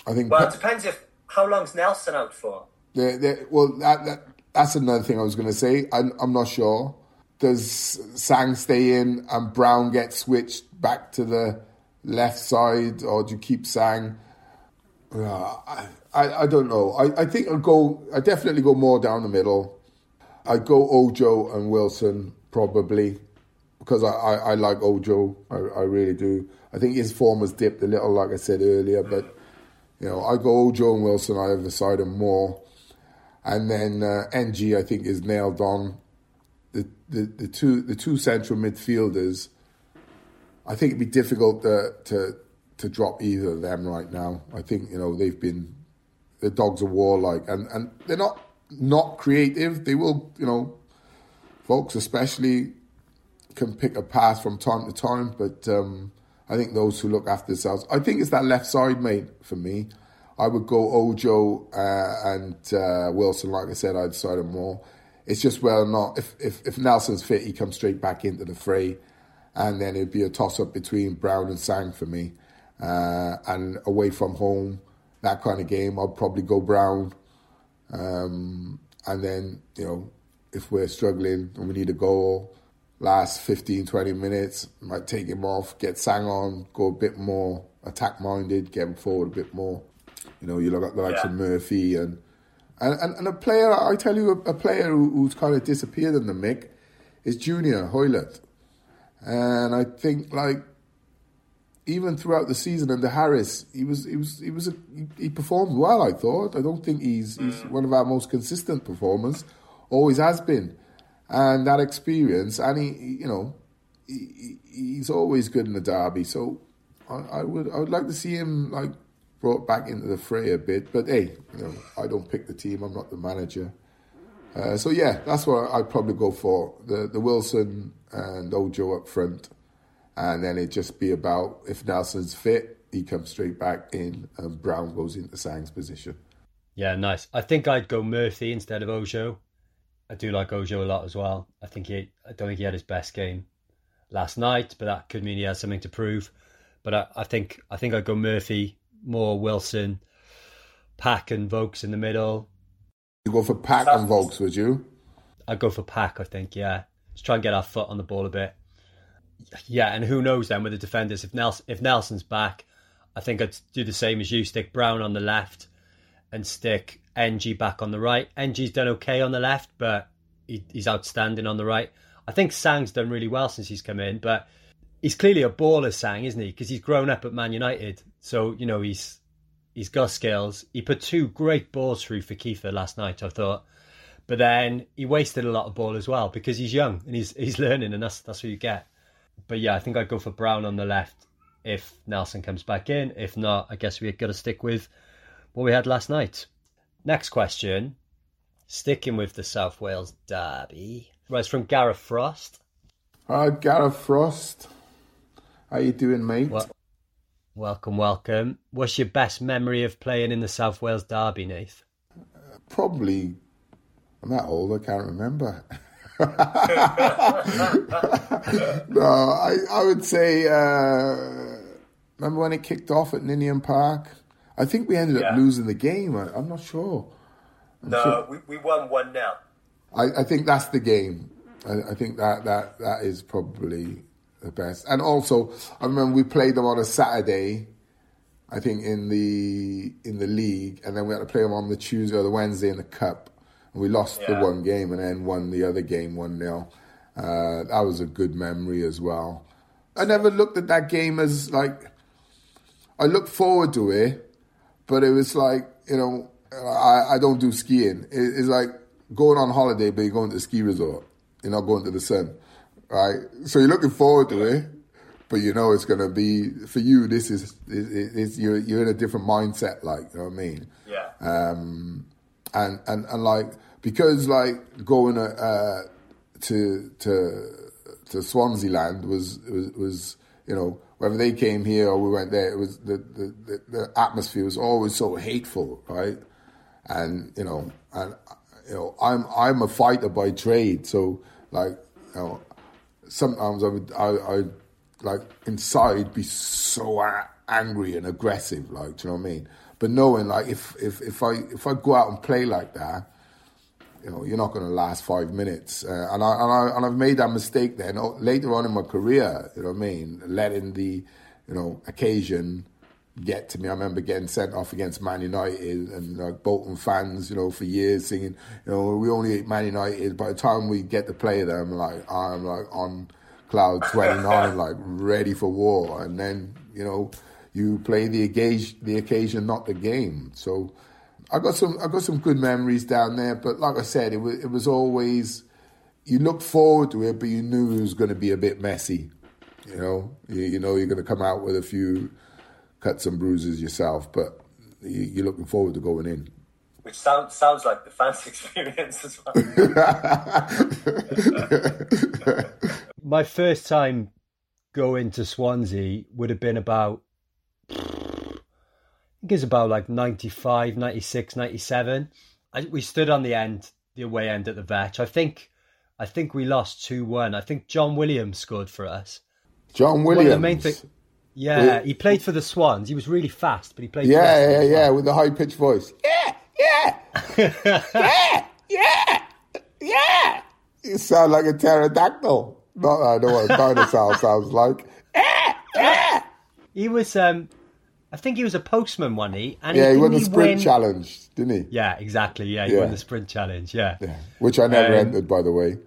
I think.
Well, it depends if how long's Nelson out for.
they they well, that, that that's another thing I was going to say. I'm, I'm not sure. Does Sang stay in and Brown get switched back to the left side, or do you keep Sang? Uh, I, I, I don't know. I, I think I'll go. I definitely go more down the middle. I go Ojo and Wilson probably because I, I, I like Ojo. I, I really do. I think his form has dipped a little, like I said earlier, but you know I go Ojo and Wilson. I have decided more, and then uh, Ng I think is nailed on. The, the the two the two central midfielders. I think it'd be difficult to to to drop either of them right now. I think you know they've been the dogs of war like, and and they're not not creative. They will you know, Vaulks especially can pick a pass from time to time, but um, I think those who look after themselves. I think it's that left side, mate, for me. I would go Ojo uh, and uh, Wilson. Like I said, I'd side decided more. It's just whether or not if, if if Nelson's fit, he comes straight back into the fray, and then it'd be a toss up between Brown and Sang for me. Uh, and away from home, that kind of game, I'd probably go Brown. Um, and then you know, if we're struggling and we need a goal, last 15, 20 minutes, might take him off, get Sang on, go a bit more attack minded, get him forward a bit more. You know, you look at the likes
Yeah.
of Murphy and, and and and a player. I tell you, a, a player who, who's kind of disappeared in the mick is Junior Hoilett, and I think like even throughout the season under Harris, he was he was he was a, he, he performed well. I thought. I don't think he's he's mm. one of our most consistent performers. Always has been, and that experience, and he, you know, he- he's always good in the derby. So I, I would I would like to see him like brought back into the fray a bit. But hey, you know, I don't pick the team. I'm not the manager. Uh, so yeah, that's what I'd probably go for the the Wilson and Ojo up front, and then it just be about if Nelson's fit, he comes straight back in, and Brown goes into Sang's position.
Yeah, nice. I think I'd go Murphy instead of Ojo. I do like Ojo a lot as well. I think he, I don't think he had his best game last night, but that could mean he has something to prove. But I, I think, I think I'd go Murphy, more Wilson, Pack and Vaulks in the middle.
You go for Pack and Vaulks, would you?
I'd go for Pack. I think, yeah. Let's try and get our foot on the ball a bit. Yeah, and who knows then with the defenders if Nelson if Nelson's back, I think I'd do the same as you. Stick Brown on the left and stick Ng back on the right. Ng's done okay on the left, but he, he's outstanding on the right. I think Sang's done really well since he's come in, but he's clearly a baller, Sang, isn't he? Because he's grown up at Man United, so you know he's he's got skills. He put two great balls through for Kieffer last night, I thought, but then he wasted a lot of ball as well because he's young and he's he's learning, and that's that's what you get. But yeah, I think I'd go for Brown on the left if Nelson comes back in. If not, I guess we've got to stick with what we had last night. Next question, sticking with the South Wales derby, was from Gareth Frost.
All right, Gareth Frost, how you doing, mate?
Welcome, welcome. What's your best memory of playing in the South Wales derby, Nath?
Probably. I'm that old. I can't remember. no, I I would say. Uh, remember when it kicked off at Ninian Park? I think we ended up losing the game. I, I'm not sure.
No, we, we won 1 0.
I, I think that's the game. I, I think that, that that is probably the best. And also, I remember we played them on a Saturday. I think in the in the league, and then we had to play them on the Tuesday or the Wednesday in the cup. And we lost the one game, and then won the other game one 0 uh, That was a good memory as well. I never looked at that game as like. I looked forward to it, but it was like you know I, I don't do skiing. It, it's like going on holiday, but you're going to the ski resort. You're not going to the sun, right? So you're looking forward to it, but you know it's going to be for you. This is it, it's, you're you're in a different mindset, like you know what I mean
Yeah.
um, and and and like because like going uh, to to to Swansea land was was was you know whether they came here or we went there, it was the the, the, the atmosphere was always so hateful, right? And you know, and you know, I'm I'm a fighter by trade, so like you know, sometimes I would I I like inside be so angry and aggressive, like do you know what I mean? But knowing like if if if I if I go out and play like that, you know, you're not going to last five minutes. Uh, and I and I and I've made that mistake then oh, later on in my career. You know what I mean? Letting the you know occasion get to me. I remember getting sent off against Man United and like Bolton fans, you know, for years singing, you know, we only hate Man United. By the time we get to play them, like I'm like on cloud 29, like ready for war. And then, you know, you play the occasion, the occasion, not the game. So I got some, I got some good memories down there. But like I said, it was, it was always you look forward to it, but you knew it was going to be a bit messy. You know, you, you know, you're going to come out with a few cuts and bruises yourself, but you, you're looking forward to going in.
Which sounds sounds like the fans' experience as well.
My first time going to Swansea would have been about I think it's about like 95, 96, 97. I, we stood on the end, the away end at the Vetch. I think, I think we lost two one. I think John Williams scored for us.
John
One of
Williams.
the main thing, yeah, he played for the Swans. He was really fast, but he played. for
Yeah, yeah, yeah, with the high pitched voice. Yeah, yeah, yeah, yeah, yeah. You sound like a pterodactyl. Not I know what a dinosaur sounds like.
He was. um I think he was a postman, one he? And
Yeah, he
didn't
won the sprint
win-
challenge, didn't he?
Yeah, exactly. Yeah, he
Yeah.
won the sprint challenge. Yeah.
Yeah. Which I never
Um,
entered, by the way.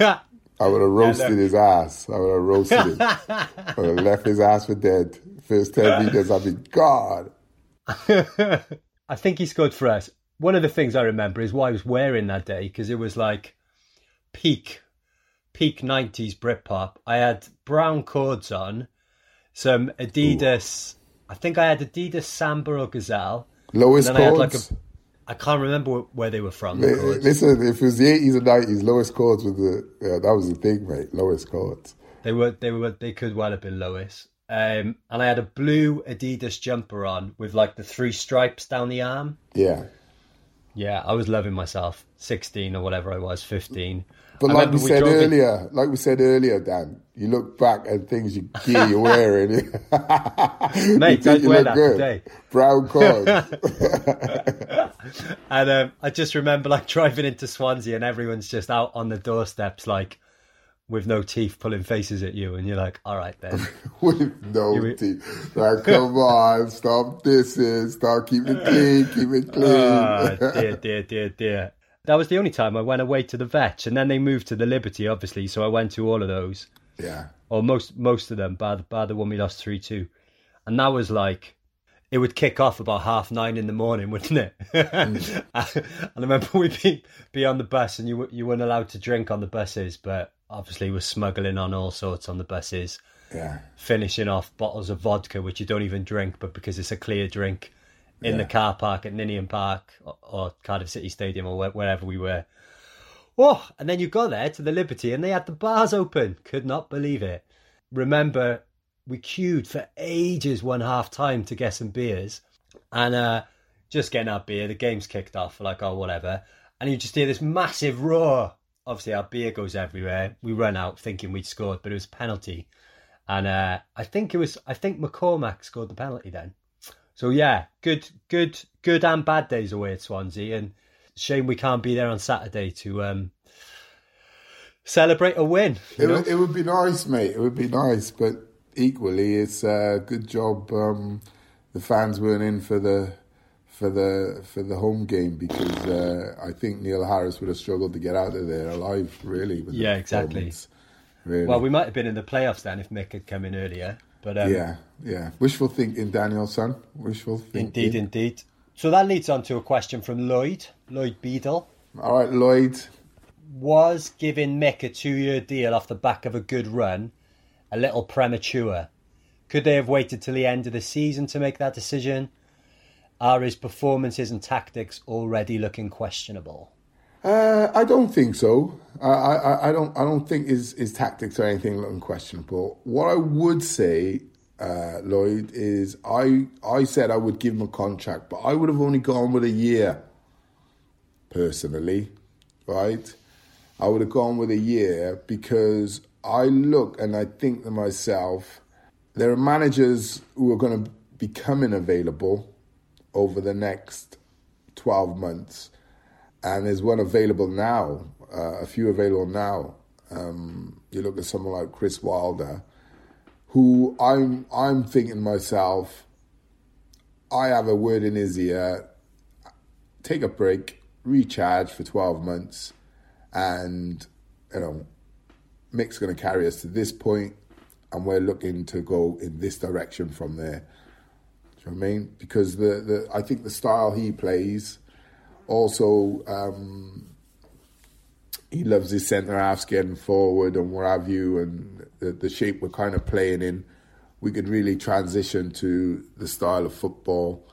I would have roasted his ass. I would have roasted him. I would have left his ass for dead. First 10 meters, I'd be God.
I think he scored for us. One of the things I remember is what I was wearing that day because it was like peak, peak 90s Britpop. I had brown cords on, some Adidas. I think I had Adidas Samba or Gazelle.
Lowest
then like a. I can't remember where they were from.
Listen, if it was the 80s and 90s, Lois cords was the, yeah, that was the thing, mate. Lois cords.
They were. They were. They could well have been Lois. Um, and I had a blue Adidas jumper on with like the three stripes down the arm.
Yeah.
Yeah, I was loving myself. Sixteen or whatever I was, fifteen.
But
I
like we
remember
said earlier, like we said earlier, Dan, you look back at things you gear you're wearing.
Mate,
you
wear that
good.
today.
Brown cords.
And um, I just remember like driving into Swansea and everyone's just out on the doorsteps, like with no teeth, pulling faces at you, and you're like, "All right then."
with no
You-
teeth. Like, come on, stop dissing, start keeping it clean, keep it clean.
Ah, dear, dear, dear, dear. That was the only time I went away to the Vetch, and then they moved to the Liberty, obviously. So I went to all of those,
yeah.
or most most of them, By the, bar the one we lost three two, and that was like. It would kick off about half nine in the morning, wouldn't it? Mm. and I remember we'd be, be on the bus, and you you weren't allowed to drink on the buses, but obviously we're smuggling on all sorts on the buses.
Yeah.
finishing off bottles of vodka, which you don't even drink, but because it's a clear drink, in the car park at Ninian Park or, or Cardiff City Stadium or where, wherever we were. Oh, and then you got there to the Liberty and they had the bars open. Could not believe it. Remember, we queued for ages one half time to get some beers and uh, just getting our beer. The game's kicked off, like, oh, whatever. And you just hear this massive roar. Obviously, our beer goes everywhere. We run out thinking we'd scored, but it was a penalty. And uh, I think it was, I think McCormack scored the penalty then. So yeah, good, good, good and bad days away at Swansea, and shame we can't be there on Saturday to um, celebrate a win.
It, would- it would be nice, mate. It would be nice, but equally, it's a good job. Um, the fans weren't in for the for the for the home game because uh, I think Neil Harris would have struggled to get out of there alive. Really, with the
Yeah, exactly.
Really.
Well, we might have been in the playoffs then if Mick had come in earlier. But um,
yeah, yeah. Wishful thinking, Daniel, son. Wishful thinking.
indeed, indeed. So that leads on to a question from Lloyd, Lloyd Beadle.
All right, Lloyd.
Was giving Mick a two-year deal off the back of a good run a little premature? Could they have waited till the end of the season to make that decision? Are his performances and tactics already looking questionable?
Uh, I don't think so. I, I, I don't. I don't think his, his tactics or anything looking questionable. What I would say, uh, Lloyd, is I I said I would give him a contract, but I would have only gone with a year. Personally, right? I would have gone with a year because I look and I think to myself, there are managers who are going to be coming available over the next twelve months and there's one available now, uh, a few available now. Um, you look at someone like Chris Wilder, who I'm I'm thinking myself, I have a word in his ear. Take a break, recharge for twelve months, and you know, Mick's going to carry us to this point, and we're looking to go in this direction from there. Do you know what I mean? Because the, the I think the style he plays, also um, he loves his centre halves getting forward and what have you, and the, the shape we're kind of playing in. We could really transition to the style of football,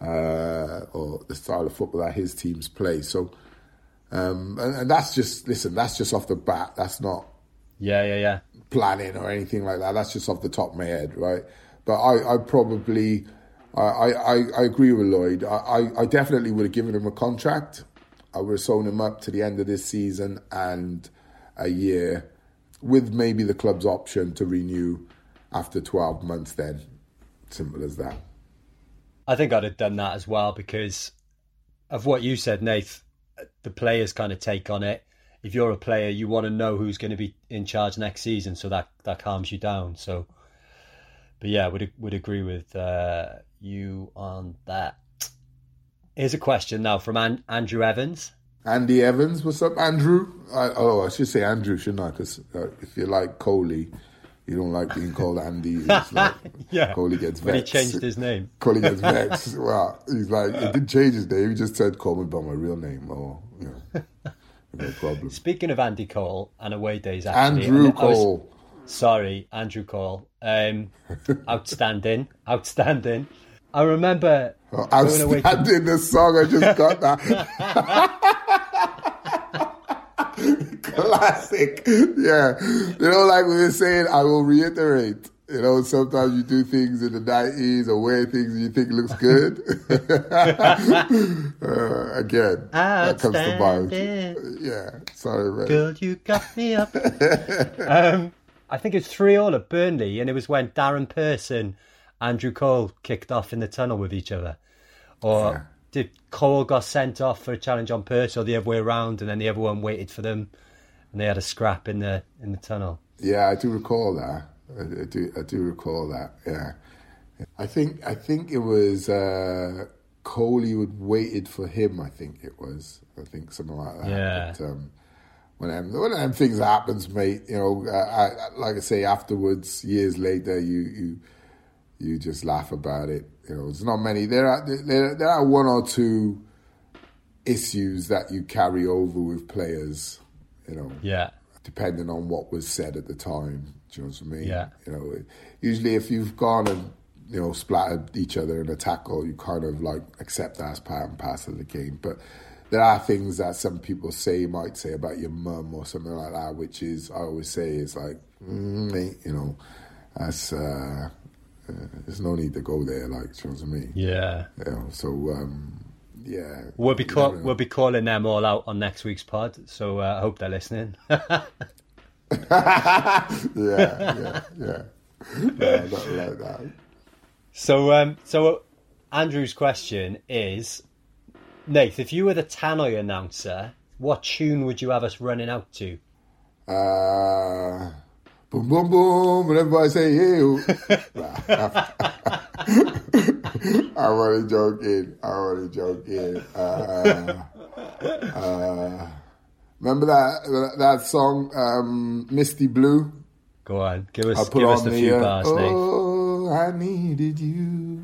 uh, or the style of football that his teams play. So, um, and, and that's just listen. That's just off the bat. That's not
Yeah, yeah, yeah.
planning or anything like that. That's just off the top of my head, right? But I, I probably, I, I, I agree with Lloyd. I, I, definitely would have given him a contract. I would have sewn him up to the end of this season and a year, with maybe the club's option to renew after twelve months. Then, simple as that.
I think I'd have done that as well because of what you said, Nath. The players kind of take on it. If you're a player, you want to know who's going to be in charge next season, so that that calms you down. So, but yeah, would would agree with uh, you on that. Here's a question now from An- Andrew Evans.
Andy Evans, what's up, Andrew? I, oh, I should say Andrew, shouldn't I? Because uh, if you like Coley, you don't like being called Andy. Like,
Yeah,
Coley gets vexed.
when he changed his name.
Coley gets vexed. well, he's like, he didn't change his name. He just said, call me by my real name. Or, you know, no problem.
Speaking of Andy Cole and away days, actually,
Andrew
and I was-
Cole.
Sorry, Andrew Cole. Um, outstanding, outstanding. I remember
Oh,
away to-
the song. I just got that. Classic. Yeah. You know, like we were saying, I will reiterate. You know, sometimes you do things in the 90s or wear things you think looks good. uh, again, that comes to mind.
Outstanding.
Yeah. Sorry, man.
Girl, you got me up. um, I think it was three all at Burnley, and it was when Darren Pearson, Andrew Cole kicked off in the tunnel with each other, or did Cole got sent off for a challenge on Pearson, or the other way around, and then the other one waited for them, and they had a scrap in the in the tunnel.
Yeah, I do recall that. I, I do. I do recall that. Yeah, I think. I think it was uh, Coley would waited for him. I think it was. I think something like that.
Yeah.
But, um, when them, when them things happens, mate, you know, I, I- like I say, afterwards, years later, you you you just laugh about it. You know, there's not many. There are there, there are one or two issues that you carry over with players. You know,
Yeah,
depending on what was said at the time. Do you know what I mean?
Yeah.
You know, usually if you've gone and you know splattered each other in a tackle, you kind of like accept that as part and parcel of the game. But there are things that some people say might say about your mum or something like that, which is I always say is like, mm, mate, you know, that's uh, uh, there's no need to go there. Like, do you know what I mean?
yeah.
You know, so um, yeah,
We'll be call, we'll be calling them all out on next week's pod, so uh, I hope they're listening.
yeah, yeah, yeah. No, not like that.
So, um, so Andrew's question is, Nath, if you were the Tannoy announcer, what tune would you have us running out to?
Uh, boom, boom, boom. And everybody say, ew. I'm only joking. I'm only joking. Uh, uh, remember that that song, um, Misty Blue?
Go on, give us give us a
the,
few
uh,
bars, Nath.
Oh, I needed you.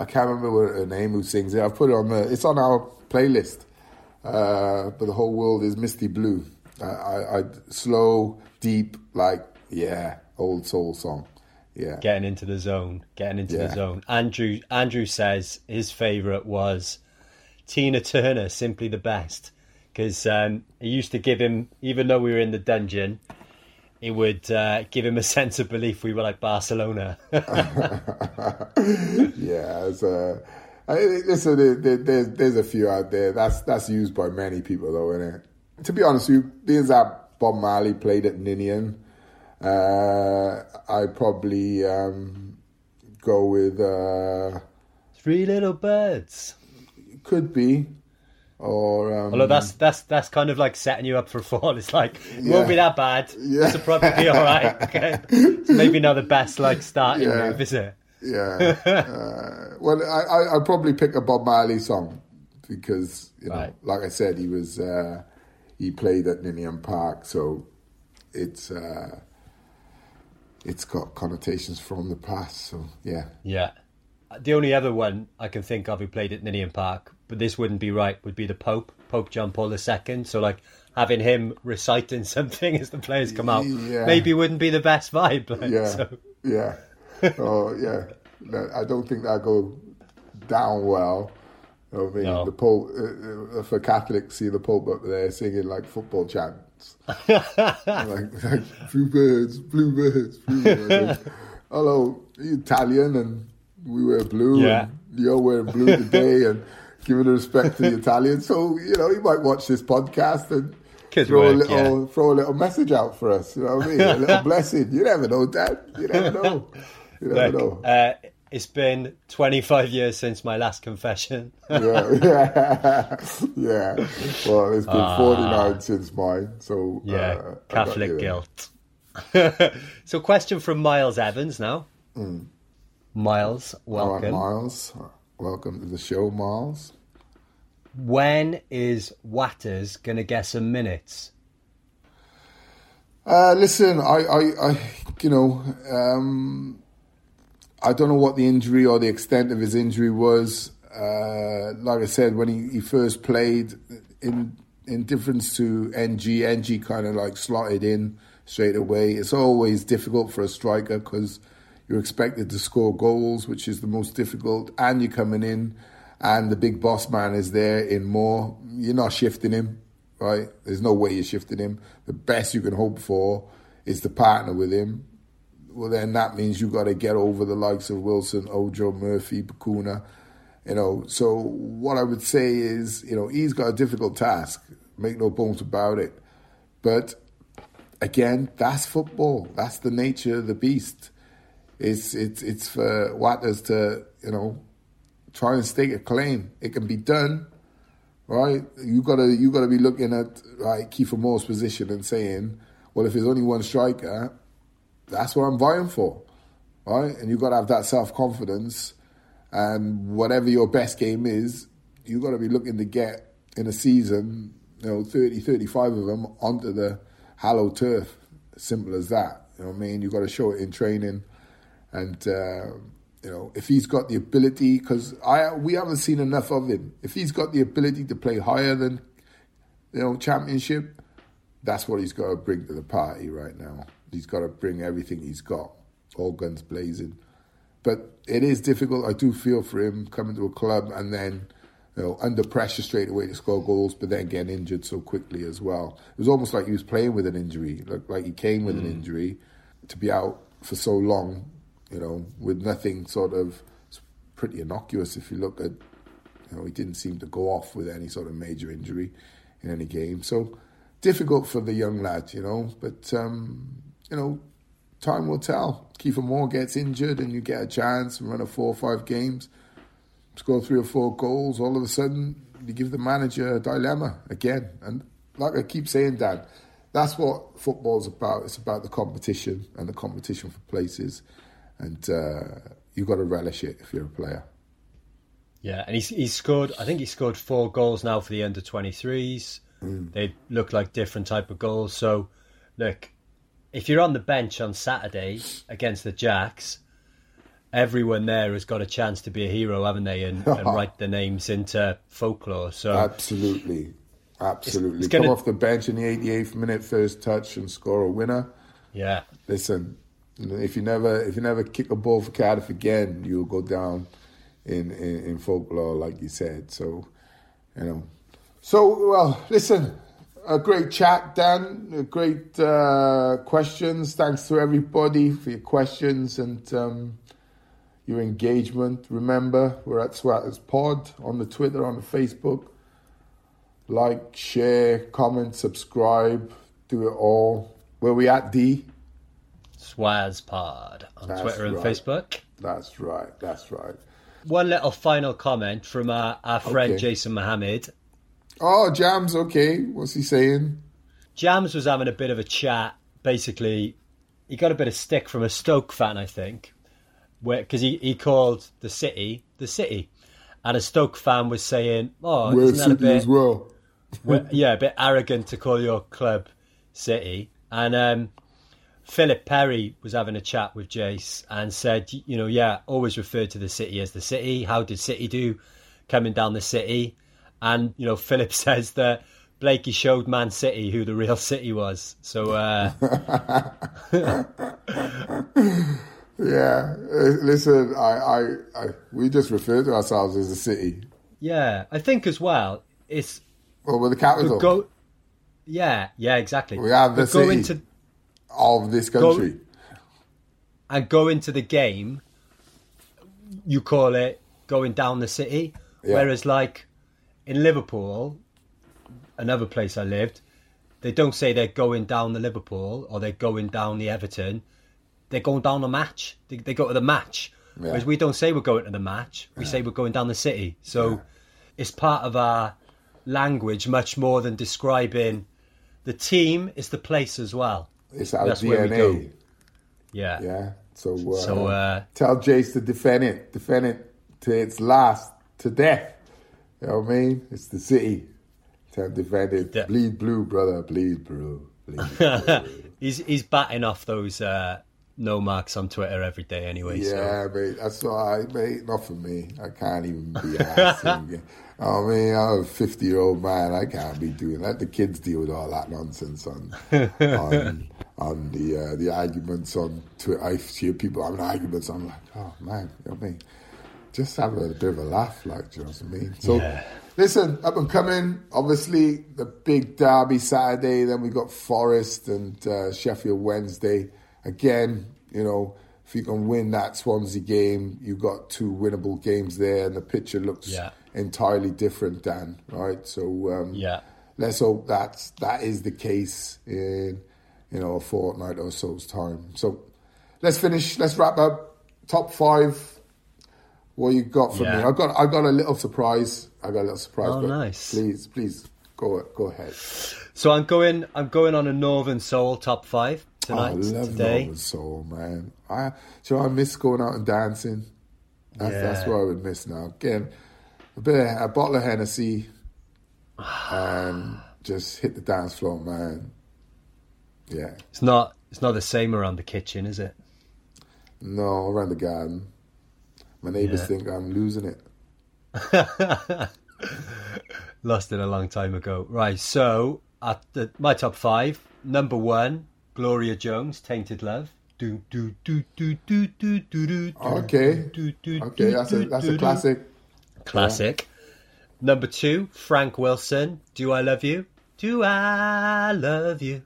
I can't remember what her name who sings it. I've put it on the. It's on our playlist. Uh, but the whole world is misty blue. I, I, I slow, deep, like yeah, old soul song. Yeah,
Getting into the zone, getting into
Yeah.
the zone. Andrew Andrew says his favourite was Tina Turner, simply the best, because um, he used to give him, even though we were in the dungeon, it would uh, give him a sense of belief we were like Barcelona.
yeah. It's, uh, I, listen, there, there, there's there's a few out there. That's that's used by many people though, isn't it? To be honest, with you, being that Bob Marley played at Ninian, uh, I probably um, go with. Uh,
Three little birds.
Could be. Or um,
Although that's that's that's kind of like setting you up for a fall. It's like it
Yeah.
won't be that bad.
Yeah.
It'll probably be all right. Okay, it's maybe not the best like starting
Yeah.
move, is it?
yeah. uh, well, I, I I'd probably pick a Bob Marley song because you know,
Right.
like I said, he was uh, he played at Ninian Park, so it's uh, it's got connotations from the past. So yeah,
Yeah. The only other one I can think of who played at Ninian Park, but this wouldn't be right, would be the Pope, Pope John Paul II. So like having him reciting something as the players come out,
Yeah.
maybe wouldn't be the best vibe. Like,
yeah,
So,
yeah. Oh yeah, I don't think that go down well. You know I mean,
No.
the Pope uh, uh, for Catholics see the Pope up there singing like football chants, like, like blue birds, blue birds, blue birds. Hello, Italian, and we wear blue,
Yeah.
and you're wearing blue today, and giving respect to the Italians. So you know, you might watch this podcast and.
Could
throw a
work,
little, throw a little message out for us. You know what I mean? A little blessing. You never know, Dad. You never know. You never
look,
know.
uh, it's been 25 years since my last confession.
yeah, yeah, yeah. Well, it's been 49 since mine, so
Ah. Yeah,
uh,
Catholic guilt. so, question from Miles Evans now. Miles.
All right,
welcome.
Miles. Welcome to the show, Miles.
When is Watters going to get some minutes?
Uh, listen, I, I, I, you know, um, I don't know what the injury or the extent of his injury was. Uh, like I said, when he, he first played, in in difference to Ng, Ng kind of like slotted in straight away. It's always difficult for a striker because you're expected to score goals, which is the most difficult, and you're coming in, and the big boss man is there in more. You're not shifting him right? There's no way you're shifting him. The best you can hope for is to partner with him. Well, then that means you've got to get over the likes of Wilson, Ojo, Murphy, Bacuna. You know, so what I would say is, you know, he's got a difficult task. Make no bones about it. But again, that's football. That's the nature of the beast. It's it's it's for Watters to, you know, try and stake a claim. It can be done right? You gotta you gotta be looking at like Kieffer Moore's position and saying, well, if there's only one striker, that's what I'm vying for, right? And you gotta have that self confidence, and whatever your best game is, you gotta be looking to get in a season, you know, 30, 35 of them onto the hallowed turf. Simple as that. You know what I mean? You got to show it in training, and. Uh, you know, if he's got the ability, because I we haven't seen enough of him. If he's got the ability to play higher than, you know, championship, that's what he's got to bring to the party right now. He's got to bring everything he's got, all guns blazing. But it is difficult. I do feel for him coming to a club and then, you know, under pressure straight away to score goals, but then getting injured so quickly as well. It was almost like he was playing with an injury, like like he came with an injury, to be out for so long you know, with nothing sort of pretty innocuous if you look at, you know, he didn't seem to go off with any sort of major injury in any game. So difficult for the young lad, you know, but, um, you know, time will tell. Kieffer Moore gets injured and you get a chance and run a four or five games, score three or four goals, all of a sudden you give the manager a dilemma again. And like I keep saying, Dan, that's what football's about. It's about the competition and the competition for places and uh, you've got to relish it if you're a player.
Yeah, and he's he's scored. I think he scored four goals now for the under twenty threes. They look like different type of goals. So, look, if you're on the bench on Saturday against the Jacks, everyone there has got a chance to be a hero, haven't they? And, and write their names into folklore. So,
Absolutely, absolutely.
it's
Come
gonna-
off the bench in the 88th minute, first touch, and score a winner.
yeah,
Listen, if you never if you never kick a ball for Cardiff again, you'll go down in, in, in folklore, like you said. So, you know. So well, listen, a great chat, Dan. Great uh, questions. Thanks to everybody for your questions and um, your engagement. Remember, we're at Swazz Pod on the Twitter, on the Facebook. Like, share, comment, subscribe, do it all. Where we at, D?
Swazz Pod on
That's
Twitter and
right.
Facebook.
That's right. That's right.
One little final comment from our, our friend
Okay.
Jason Mohammad.
Oh, Jam's okay. What's he saying?
Jams was having a bit of a chat. Basically, he got a bit of stick from a Stoke fan, I think, because he, he called the city the city, and a Stoke fan was saying, "Oh,
We're
isn't that a
City
bit,
as well.
well, yeah, a bit arrogant to call your club City?" And um, Philip Perry was having a chat with Jace and said, "You know, yeah, always refer to the city as the city. How did City do coming down the city?" And you know, Philip says that. Blakey showed Man City who the real City was. So uh,
Yeah. Uh, listen, I, I, I, we just refer to ourselves as a city.
yeah, I think as well it's
Well, we're the capital
go. Yeah, yeah, exactly.
We have the
But go
city.
into
of this country.
and go into the game. You call it going down the city,
Yeah.
whereas like in Liverpool, another place I lived, they don't say they're going down the Liverpool or they're going down the Everton. They're going down the match. They, they go to the match.
Yeah.
Whereas we don't say we're going to the match. We say we're going down the city. So it's part of our language much more than describing the team. It's the place as well.
It's our
That's where we go.
DNA.
Yeah.
Yeah. So, uh,
So, uh,
tell Jace to defend it, defend it to its last, to death. You know what I mean? It's the city. Tell him to defend it.
Yeah.
Bleed blue, brother. Bleed blue. Bleed blue.
He's he's batting off those uh, no marks on Twitter every day anyway. So.
Yeah, mate, that's all right, mate. Not for me. I can't even be asking. I mean, I'm a 50 year old man. I can't be doing that. the kids deal with all that nonsense on on, on the uh, the arguments on Twitter. I hear people having arguments. I'm like, oh man, you know what I mean? Just have a bit of a laugh, like, do you know what I mean? So,
Yeah.
listen, up and coming. Obviously, the big derby Saturday. Then we got Forest and uh, Sheffield Wednesday. Again, you know, if you can win that Swansea game, you got two winnable games there, and the picture looks
Yeah.
entirely different. Dan, right? So, um,
Yeah.
let's hope that's that is the case in you know a fortnight or so's time. So, let's finish. Let's wrap up. Top five. What you got for me? I got I got a little surprise. I got a little surprise.
Oh, nice.
Please, please go go ahead.
So I'm going. I'm going on a Northern Soul top five
Oh, I love
today.
Northern Soul, man. I so I miss going out and dancing. That's, that's what I would miss now. Again, a bit of, a bottle of Hennessy, and just hit the dance floor, man. Yeah,
It's not. It's not the same around the kitchen, is it?
no, around the garden. My neighbors
Yeah.
think I'm losing it.
Lost it a long time ago. Right. So at the, my top five, number one, Gloria Jones, "Tainted Love." Do do do do do do do do.
Okay,
do, do,
okay,
do,
that's a
do,
that's
do,
a
do.
classic.
Classic. Number two, Frank Wilson. Do I love you? Do I love you?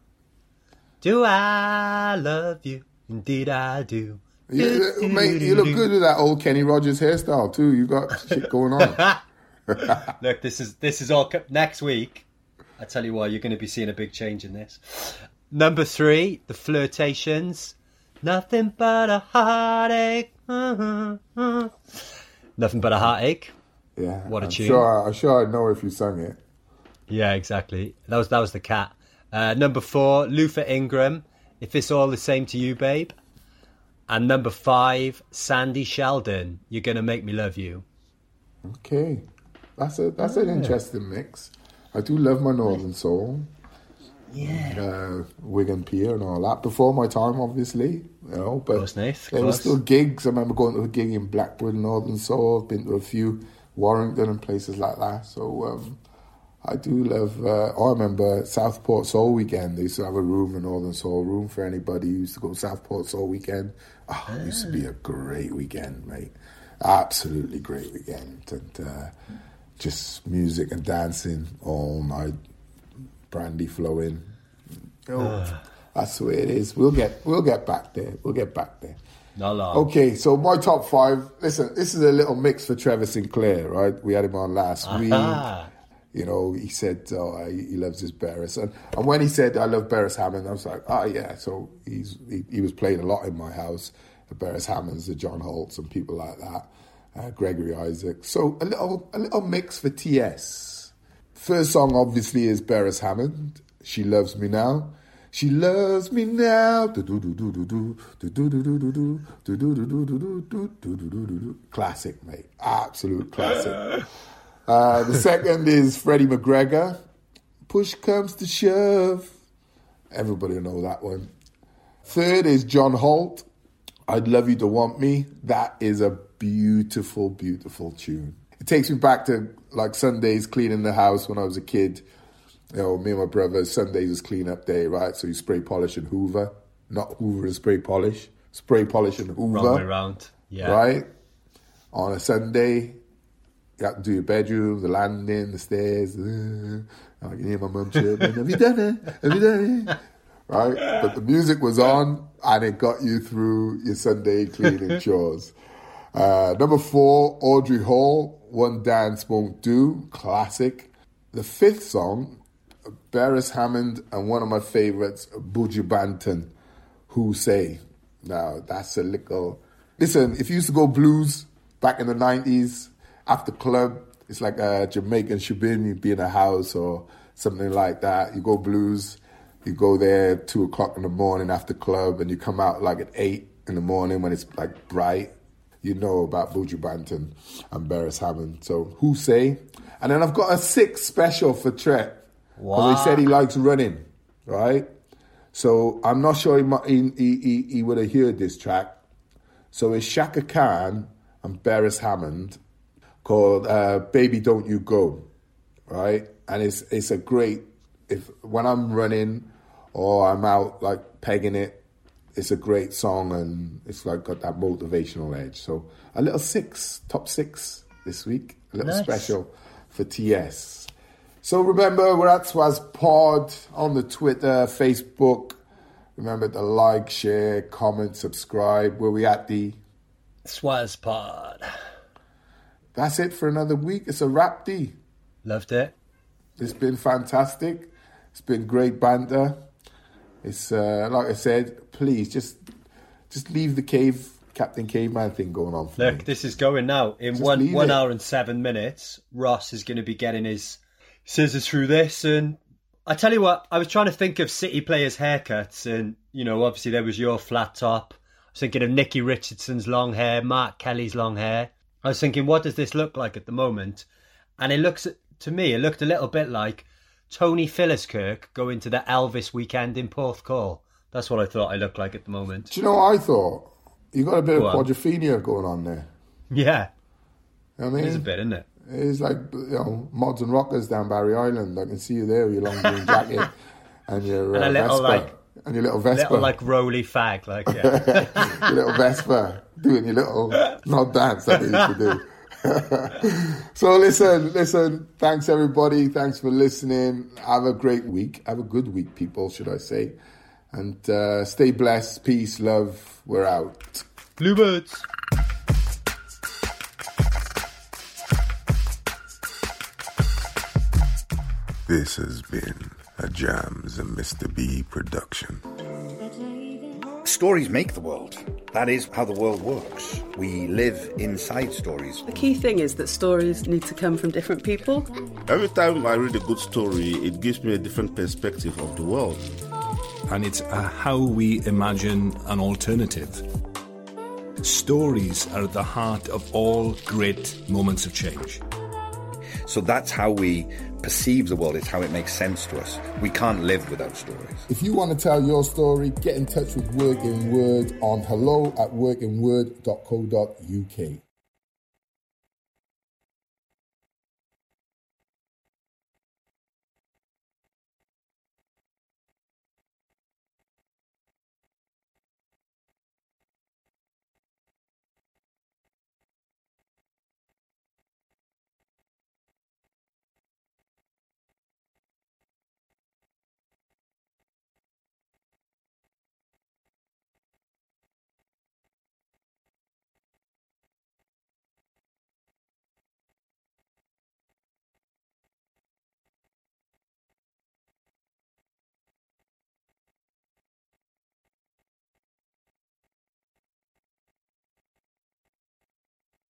Do I love you? Indeed, I do.
Yeah,
Do, uh, do,
mate,
do,
you look
do.
good with that old Kenny Rogers hairstyle too. You got shit going on.
Look, this is this is all co- next week. I tell you what, you're going to be seeing a big change in this. Number three, the flirtations. Nothing but a heartache. Nothing but a heartache.
Yeah,
What a
I'm
tune.
Sure, I'm sure I'd know if you sung it.
Yeah, exactly. That was that was the cat. Uh, number four, Luther Ingram. If it's all the same to you, babe. And number five, Sandi Sheldon. You're gonna make me love you.
Okay, that's a that's an interesting mix. I do love my Northern Soul,
Yeah.
uh, Wigan Pier and all that. Before my time, obviously, you know. But
Close, Nath,
there were still gigs. I remember going to a gig in Blackburn, Northern Soul. I've been to a few Warrington and places like that. So um, I do love. Uh, I remember Southport Soul Weekend. They used to have a room, a Northern Soul room for anybody who used to go Southport Soul Weekend. Oh, it used to be a great weekend, mate. Absolutely great weekend, and uh, just music and dancing all night, brandy flowing. Oh, that's the way it is. We'll get we'll get back there. We'll get back there.
Not long.
Okay, so my top five. Listen, this is a little mix for Trevor Sinclair, right? We had him on last week.
Ah.
You know, he said oh, he he loves his Beres, and, and when he said I love Beres Hammond, I was like, oh yeah. So he's he, he was playing a lot in my house, the Beres Hammonds, the John Holts, and people like that, uh, Gregory Isaac. So a little a little mix for TS. First song, obviously, is Beres Hammond. She loves me now. She loves me now. Classic, mate. Absolute classic. Uh, the second is Freddie McGregor. Push comes to shove. Everybody know that one. Third is John Holt. I'd love you to want me. That is a beautiful, beautiful tune. It takes me back to like Sundays cleaning the house when I was a kid. You know, me and my brother, Sundays is clean up day, right? So you spray polish and hoover. Not hoover and spray polish. Spray polish and hoover.
Wrong way round. Yeah.
Right? On a Sunday, you have to do your bedroom, the landing, the stairs. I can hear my mum chirping, have you done it? Have you done it? Right? But the music was on and it got you through your Sunday cleaning chores. Uh, number four, Audrey Hall, One Dance Won't Do, classic. The fifth song, Beres Hammond and one of my favorites, Buju Banton, Who Say. Now, that's a little. Listen, if you used to go blues back in the 90s, after club, it's like a Jamaican shebeen, you'd be in a house or something like that. You go blues, you go there two o'clock in the morning after club, and you come out like at eight in the morning when it's like bright. You know about Buju Banton and Beres Hammond. So who say? And then I've got a six special for Tret. Because he said he likes running, right? So I'm not sure he, might, he, he, he would have heard this track. So it's Shaka Khan and Beres Hammond called uh, "Baby Don't You Go," right? And it's it's a great if when I'm running or I'm out like pegging it, it's a great song and it's like got that motivational edge. So a little six, top six this week, a little
Nice.
special for TS. So remember, we're at Swazz Pod on the Twitter, Facebook. Remember to like, share, comment, subscribe. Where we at the?
Swazz Pod.
That's it for another week. It's a wrap, D.
Loved it.
It's been fantastic. It's been great banter. It's uh, like I said, please just just leave the cave Captain Caveman thing going on for me.
Look, this is going now. In
Just
one one
it.
hour and seven minutes, Ross is going to be getting his scissors through this. And I tell you what, I was trying to think of City players' haircuts, and you know, obviously there was your flat top. I was thinking of Nicky Richardson's long hair, Mark Kelly's long hair. I was thinking, what does this look like at the moment? And it looks to me, it looked a little bit like Tony Philliskirk going to the Elvis weekend in Porthcawl. That's what I thought I looked like at the moment.
Do you know what I thought? You got a bit
Go
of
on.
quadrophenia going on there.
Yeah,
You know I mean?
is a bit, isn't it?
It's like you know mods and rockers down Barry Island. I can see you there with your long green jacket and your
And
uh,
a little,
Vespa
like-
and your little Vespa,
Little like roly fag, like yeah.
your little Vespa, doing your little not dance that they used to do. so listen, listen. Thanks everybody. Thanks for listening. Have a great week. Have a good week, people. Should I say? And uh, stay blessed. Peace, love. We're out.
Bluebirds.
This has been a Jams and Mr. B production.
Stories make the world. That is how the world works. We live inside stories.
The key thing is that stories need to come from different people.
Every time I read a good story, it gives me a different perspective of the world.
And it's uh, how we imagine an alternative. Stories are at the heart of all great moments of change.
So that's how we perceive the world. It's how it makes sense to us. We can't live without stories.
If you want to tell your story, get in touch with Work in Word on hello at workinword.co.uk.